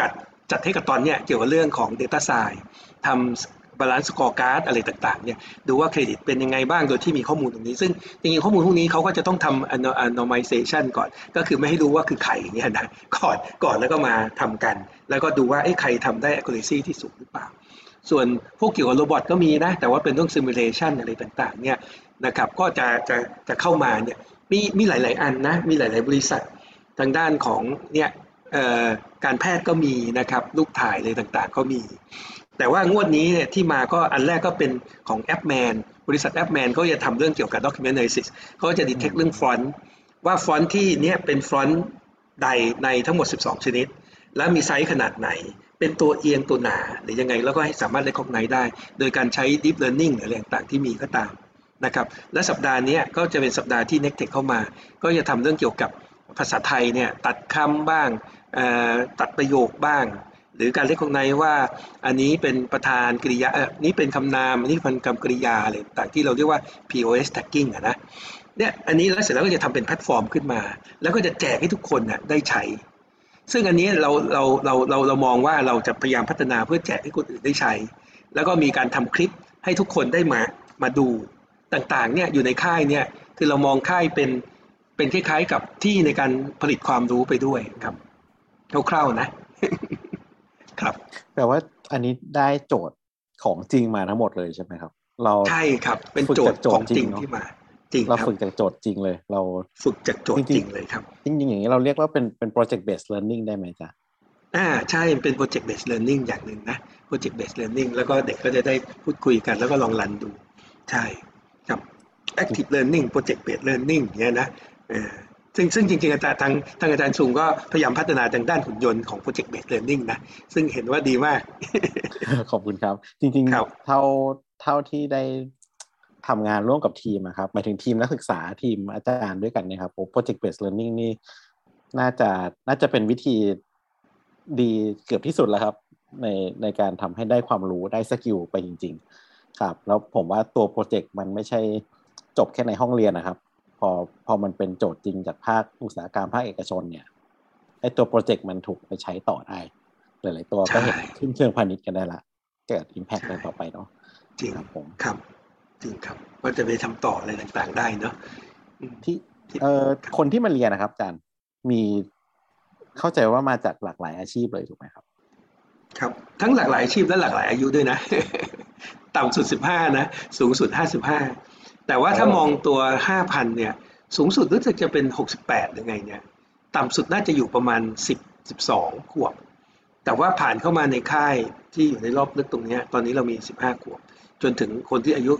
จัดจัดให้กับตอนเนี้ยเกี่ยวกับเรื่องของ Data Science ทำ balance scorecard อะไรต่างๆเนี่ยดูว่าเครดิตเป็นยังไงบ้างโดยที่มีข้อมูลตรงนี้ ซึ่งจริงๆข้อมูลพวกนี้เขาก็จะต้องทำ ano- anonymization ก่อน ก็คือไม่ให้รู้ว่าคือใครเงี้ยนะก่อนก่อนแล้วก็มาทำกัน แล้วก็ดูว่าเอ้ใครทำได้ accuracy ที่สูงหรือเปล่า ส่วนพวกเกี่ยวกับโรบอทก็มีนะ แต่ว่าเป็นเรื่อง simulation อะไรต่างๆเนี่ยนะครับก็จะจะจะเข้ามาเนี่ยมีมีหลาย ๆ อันนะมีหลาย ๆ บริษัททางด้านของเนี่ยเอ่อการแพทย์ก็มีนะครับลูกถ่ายอะไรต่างๆ ก็มี แต่ว่างวดนี้เนี่ยที่มาก็อันแรกก็เป็นของ AppMan บริษัท AppMan เขาจะทำเรื่องเกี่ยวกับ document analysis เขาจะ detect เรื่องฟอนต์ว่าฟอนต์ที่เนี่ยเป็นฟอนต์ใดในทั้งหมด 12 ชนิด แล้วมีไซส์ขนาดไหน เป็นตัวเอียงตัวหนา หรือยังไง แล้วก็ให้สามารถ recognize ได้ โดยการใช้ deep learning หรืออะไรต่างๆที่มีก็ตามนะครับและสัปดาห์นี้ก็จะเป็นสัปดาห์ที่ n e c t e c h เข้ามา ก็จะทำเรื่องเกี่ยวกับภาษาไทยเนี่ยตัดคำบ้างตัดประโยคบ้าง หรือการเรียกของในว่าอันนี้เป็นประธานกริยาเออนี่เป็นคำนามอันนี้เป็นคำกริยาอะไรต่างที่เราเรียกว่า POS tagging อะนะเนี่ยอันนี้แล้วเสร็จแล้วก็จะทำเป็นแพลตฟอร์มขึ้นมา แล้วก็จะแจกให้ทุกคนน่ะได้ใช้ ซึ่งอันนี้เราเราเราเราเรามองว่าเราจะพยายามพัฒนาเพื่อแจกให้คนอื่นได้ใช้ แล้วก็มีการทำคลิปให้ทุกคนได้มามาดูต่างๆเนี่ยอยู่ในค่ายเนี่ยคือเรามองค่ายเป็นเป็นคล้ายๆกับที่ในการผลิตความรู้ไปด้วยครับคร่าวๆนะ ครับแปลว่าอันนี้ได้โจทย์ของจริงมาทั้งหมดเลยใช่ไหมครับ เราใช่ครับ เป็นโจทย์ของจริงที่มาจริงเราครับฝึกจากโจทย์จริงเลย เราฝึกจากโจทย์จจริริงงๆเลยครับ จริงๆอย่างนี้เราเรียกว่าเป็นเป็น project based learning ได้ไหมจ๊ะอ่าใช่เป็น project based learning อย่างหนึ่งนะ project based learning แล้วก็เด็กก็จะได้พูดคุยกันแล้วก็ลองรันดู ใช่ครับ active learning project based learning อย่างเงี้ยนะเออ ซึ่งซึ่งจริงๆอาจารย์ทางทางอาจารย์ซุงก็พยายามพัฒนาทางด้านหุ่นยนต์ของ project based learning นะ ซึ่งเห็นว่าดีมาก ขอบคุณครับ จริงครับๆเท่าเท่าที่ได้ทำงานร่วมกับทีมอะครับหมายถึงทีมนักศึกษาทีมอาจารย์ด้วยกันเนี่ยครับโอ้ project based learning นี่น่าจะน่าจะเป็นวิธีดีเกือบที่สุดแล้วครับ ในในการทำให้ได้ความรู้ได้ skill ไปจริง ๆ ครับ แล้วผมว่าตัว project มันไม่ใช่จบแค่ในห้องเรียนนะครับพ อพอมันเป็นโจทย์จริงจากภาคอุตสาหกรรมภาคเอกชนเนี่ยไอตัว project มันถูกไปใช้ต่อได้หลาย ๆ ตัวก็เห็นใช่ขึ้นเชิงพาณิชย์กันได้ละเกิด impact ใช่อะไรต่อไปเนาะจริงครับผมครับ จริงครับก็จะไปทำต่ออะไรต่าง ๆ ได้เนาะอืมที่ที่เอ่อคนที่มาเรียนนะครับอาจารย์มีเข้าใจว่ามาจากหลากหลายอาชีพเลยถูกไหมครับ ครับ ทั้งหลากหลายอาชีพและหลากหลายอายุด้วยนะ ต่ำสุด15นะ สูงสุด55 แต่ว่าถ้าโอ้มองตัว 5,000 เนี่ย สูงสุดรู้สึกจะเป็น 68หรือไงเนี่ย ต่ำสุดน่าจะอยู่ประมาณ 10 12 ขวบ แต่ว่าผ่านเข้ามาในค่ายที่อยู่ในรอบลึกตรงเนี้ยตอนนี้เรามี 15 ขวบ จนถึงคนที่อายุ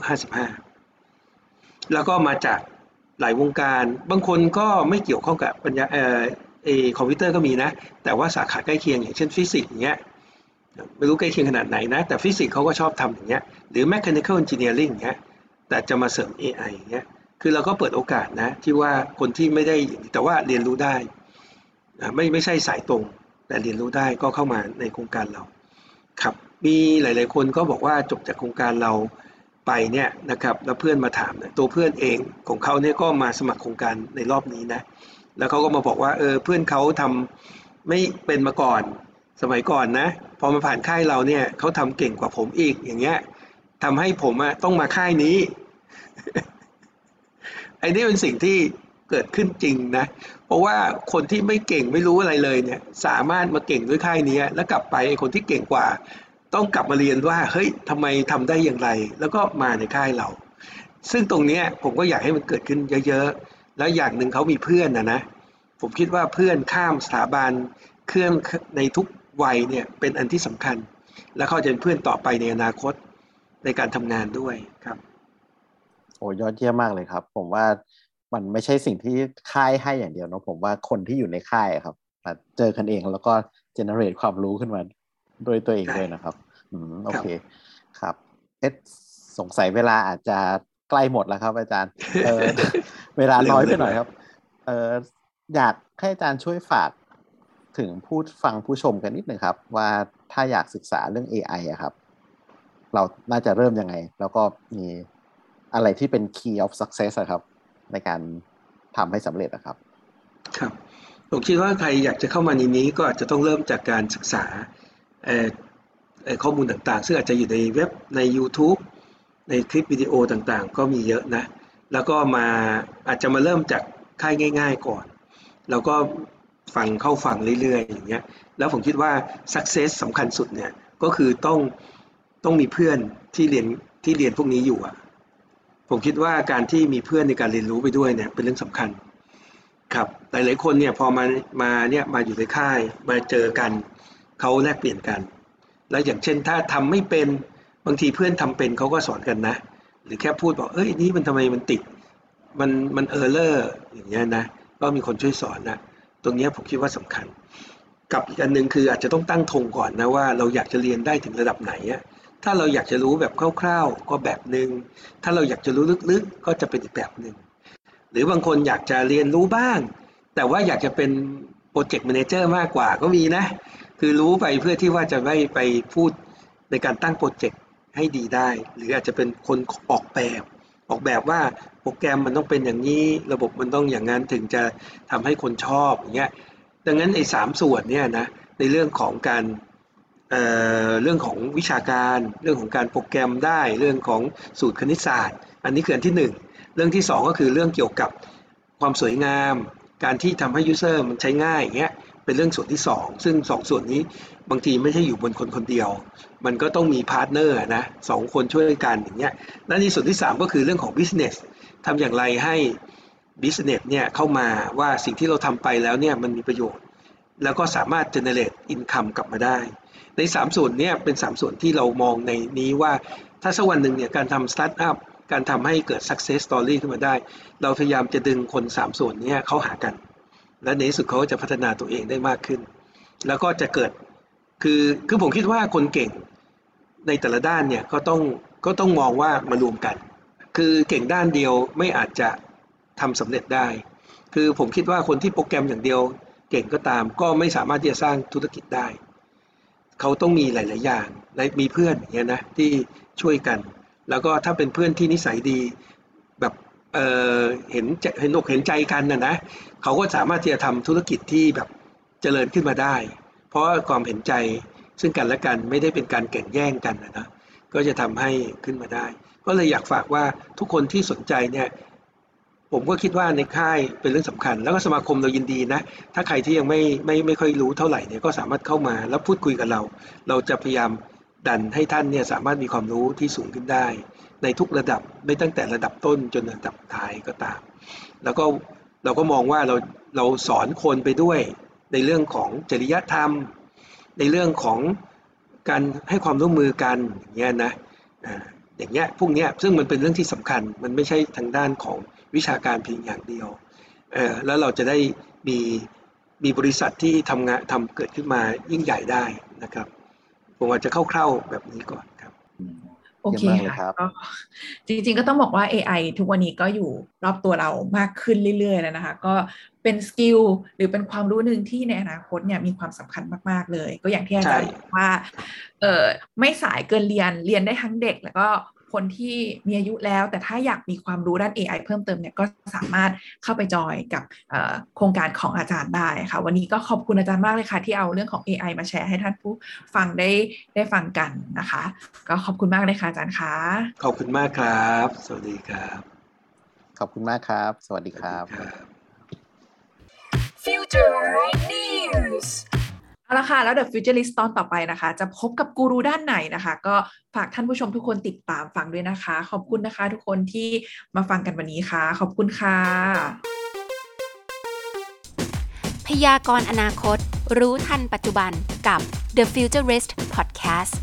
55 แล้วก็มาจากหลายวงการ บางคนก็ไม่เกี่ยวข้องกับปัญญาเอ่อเออคอมพิวเตอร์ก็มีนะ แต่ว่าสาขาใกล้เคียงอย่างเช่นฟิสิกส์อย่างเงี้ย ไม่รู้ใกล้เคียงขนาดไหนนะ แต่ฟิสิกส์เขาก็ชอบทำอย่างเงี้ย หรือ mechanical engineering อย่างเงี้ย แต่จะมาเสริม AI อย่างเงี้ยคือเราก็เปิดโอกาสนะที่ว่าคนที่ไม่ได้แต่ว่าเรียนรู้ได้ไม่ไม่ใช่สายตรง แต่เรียนรู้ได้ก็เข้ามาในโครงการเราครับมีหลาย ๆ คนก็บอกว่าจบจากโครงการเราไปเนี่ยนะครับแล้วเพื่อนมาถามนี่ยตัวเพื่อนเองของเขาเนี่ยก็มาสมัครโครงการในรอบนี้นะแล้วเขาก็มาบอกว่าเออเพื่อนเขาทำไม่เป็นมาก่อนสมัยก่อนนะพอมาผ่านค่ายเราเนี่ยเขาทำเก่งกว่าผมอีกอย่างเงี้ย ทำให้ผมอะต้องมาค่ายนี้ไอ้นี่เป็นสิ่งที่เกิดขึ้นจริงนะ เพราะว่าคนที่ไม่เก่งไม่รู้อะไรเลยเนี่ย สามารถมาเก่งด้วยค่ายนี้แล้วกลับไปไอ้คนที่เก่งกว่า ต้องกลับมาเรียนว่าเฮ้ยทำไมทำได้อย่างไร แล้วก็มาในค่ายเรา ซึ่งตรงเนี้ยผมก็อยากให้มันเกิดขึ้นเยอะๆแล้วอย่างหนึ่งเขามีเพื่อนนะนะผมคิดว่าเพื่อนข้ามสถาบันเครื่องในทุกวัยเนี่ยเป็นอันที่สำคัญ และเขาจะเป็นเพื่อนต่อไปในอนาคต ในการทำงานด้วยครับ โอ้ยอดเยี่ยมมากเลยครับ ผมว่ามันไม่ใช่สิ่งที่ค่ายให้อย่างเดียวเนาะผมว่าคนที่อยู่ในค่ายครับมาเจอกันเองแล้วก็เจเนเรตความรู้ขึ้นมาด้วยตัวเองด้วยนะครับอืมโอเคครับเอสสงสัยเวลาอาจจะใกล้หมดแล้วครับ อาจารย์ เออเวลาน้อยไปหน่อยครับ เอออยากให้อาจารย์ช่วยฝากถึงผู้ฟังผู้ชมกันนิดหนึ่งครับ ว่าถ้าอยากศึกษาเรื่อง AI อะครับ เราน่าจะเริ่มยังไง แล้วก็มีอะไรที่เป็น key of success อะครับ ในการทำให้สำเร็จนะครับ ครับผมคิดว่าใครอยากจะเข้ามาในนี้ก็อาจจะต้องเริ่มจากการศึกษาข้อมูลต่างๆ ซึ่งอาจจะอยู่ในเว็บใน YouTube ในคลิปวิดีโอต่างๆ ก็มีเยอะนะ แล้วก็มาอาจจะมาเริ่มจากค่ายง่าย ๆ ก่อน แล้วก็ฟังเข้าฟังเรื่อยๆอย่างเงี้ย แล้วผมคิดว่า success สำคัญสุดเนี่ยก็คือต้อง ต้องมีเพื่อนที่เรียนที่เรียนพวกนี้อยู่อะผมคิดว่าการที่มีเพื่อนในการเรียนรู้ไปด้วยเนี่ยเป็นเรื่องสำคัญ ครับหลายๆคนเนี่ยพอมามาเนี่ยมาอยู่ในค่ายมาเจอกันเขาแลกเปลี่ยนกัน แล้วอย่างเช่นถ้าทำไม่เป็นบางทีเพื่อนทำเป็นเขาก็สอนกันนะ หรือแค่พูดบอกเอ้ยนี่มันทำไมมันติดมันมันเออร์เลอร์อย่างเงี้ยนะก็มีคนช่วยสอนนะตรงนี้ผมคิดว่าสำคัญ กับอีกอันหนึ่งคืออาจจะต้องตั้งธงก่อนนะว่าเราอยากจะเรียนได้ถึงระดับไหนอะ ถ้าเราอยากจะรู้แบบคร่าวๆก็แบบหนึ่งถ้าเราอยากจะรู้ลึกๆ ก็จะเป็นอีกแบบหนึ่งหรือบางคนอยากจะเรียนรู้บ้าง แต่ว่าอยากจะเป็น project manager มากกว่าก็มีนะ คือรู้ไปเพื่อที่ว่าจะไม่ไปพูดในการตั้ง project ให้ดีได้ หรืออาจจะเป็นคนออกแบบ ออกแบบว่าโปรแกรมมันต้องเป็นอย่างนี้ ระบบมันต้องอย่างนั้นถึงจะทำให้คนชอบอย่างเงี้ยดังนั้นไอ้สามส่วนเนี่ยนะในเรื่องของการ เเรื่องของวิชาการเรื่องของการโปรแกรมได้เรื่องของสูตรคณิตศาสตร์ อันนี้คืออันที่หนึ่งเรื่องที่สองก็คือเรื่องเกี่ยวกับความสวยงาม การที่ทำให้ user มันใช้ง่ายอย่างเงี้ยเป็นเรื่องส่วนที่สองซึ่งสองส่วนนี้บางทีไม่ใช่อยู่บนคนคนเดียว มันก็ต้องมี partner นะสองคนช่วยกันอย่างเงี้ยและในส่วนที่สามก็คือเรื่องของ business ทำอย่างไรให้ business เนี่ยเข้ามาว่าสิ่งที่เราทำไปแล้วเนี่ยมันมีประโยชน์ แล้วก็สามารถ generate income กลับมาได้ ใน 3 ส่วนนี้เป็น 3 ส่วนที่เรามองในนี้ว่าถ้าสักวันหนึ่งเนี่ยการทำสตาร์ทอัพการทำให้เกิด success story ขึ้นมาได้ เราพยายามจะดึงคน 3 ส่วนนี้เข้าหากัน และในที่สุดเขาก็จะพัฒนาตัวเองได้มากขึ้น แล้วก็จะเกิดคือคือผมคิดว่าคนเก่งในแต่ละด้านเนี่ยก็ต้องก็ต้องมองว่ามารวมกัน คือเก่งด้านเดียวไม่อาจจะทำสำเร็จได้ คือผมคิดว่าคนที่โปรแกรมอย่างเดียวเก่งก็ตาม ก็ไม่สามารถที่จะสร้างธุรกิจได้ เขาต้องมีหลาย ๆ อย่างและมีเพื่อนอย่างเงี้ยนะที่ช่วยกัน แล้วก็ถ้าเป็นเพื่อนที่นิสัยดีแบบเออเห็นใจเห็นอกเห็นใจกันนะนะเขาก็สามารถที่จะทำธุรกิจที่แบบเจริญขึ้นมาได้ เพราะความเห็นใจซึ่งกันและกันไม่ได้เป็นการแข่งแย่งกันนะนะก็จะทำให้ขึ้นมาได้ ก็เลยอยากฝากว่าทุกคนที่สนใจเนี่ย ผมก็คิดว่าในค่ายเป็นเรื่องสำคัญ แล้วก็สมาคมเรายินดีนะ ถ้าใครที่ยังไม่ไม่ไม่ค่อยรู้เท่าไหร่เนี่ยก็สามารถเข้ามาแล้วพูดคุยกับเรา เราจะพยายามดันให้ท่านเนี่ยสามารถมีความรู้ที่สูงขึ้นได้ ในทุกระดับไม่ตั้งแต่ระดับต้นจนระดับท้ายก็ตาม แล้วก็เราก็มองว่าเราเราสอนคนไปด้วยในเรื่องของจริยธรรม ในเรื่องของการให้ความร่วมมือกันอย่างเงี้ยนะอ่าอย่างเงี้ยพวกเนี้ยซึ่งมันเป็นเรื่องที่สำคัญมันไม่ใช่ทางด้านของ วิชาการเพียงอย่างเดียวเออแล้วเราจะได้มีมีบริษัทที่ทำงานทำเกิดขึ้นมายิ่งใหญ่ได้นะครับ ผมอาจจะคร่าวๆแบบนี้ก่อนครับโอเคเยี่ยมมากเลยครัค่ะบก็จริงๆก็ต้องบอกว่า AI ทุกวันนี้ก็อยู่รอบตัวเรามากขึ้นเรื่อยๆแล้วนะคะ ก็เป็น skill หรือเป็นความรู้หนึ่งที่ในอนาคตเนี่ยมีความสำคัญมากๆเลย ก็อย่างที่อาจารย์ใช่บอกว่าเออไม่สายเกินเรียนเรียนได้ทั้งเด็ก แล้วก็ คนที่มีอายุแล้ว แต่ถ้าอยากมีความรู้ด้าน AI เพิ่มเติมเนี่ยก็สามารถเข้าไปจอยกับเอ่อโครงการของอาจารย์ได้ค่ะ วันนี้ก็ขอบคุณอาจารย์มากเลยค่ะ ที่เอาเรื่องของ AI มาแชร์ให้ท่านผู้ฟังได้ได้ฟังกันนะคะ ก็ขอบคุณมากเลยค่ะอาจารย์คะขอบคุณมากครับ สวัสดีครับ ขอบคุณมากครับ สวัสดีครับครับ Future News เอาละค่ะ แล้ว The Futurist ตอนต่อไปนะคะ จะพบกับกูรูด้านไหนนะคะ ก็ฝากท่านผู้ชมทุกคนติดตามฟังด้วยนะคะ ขอบคุณนะคะทุกคนที่มาฟังกันวันนี้ค่ะ ขอบคุณค่ะ พยากรณ์อนาคต รู้ทันปัจจุบันกับ The Futurist Podcast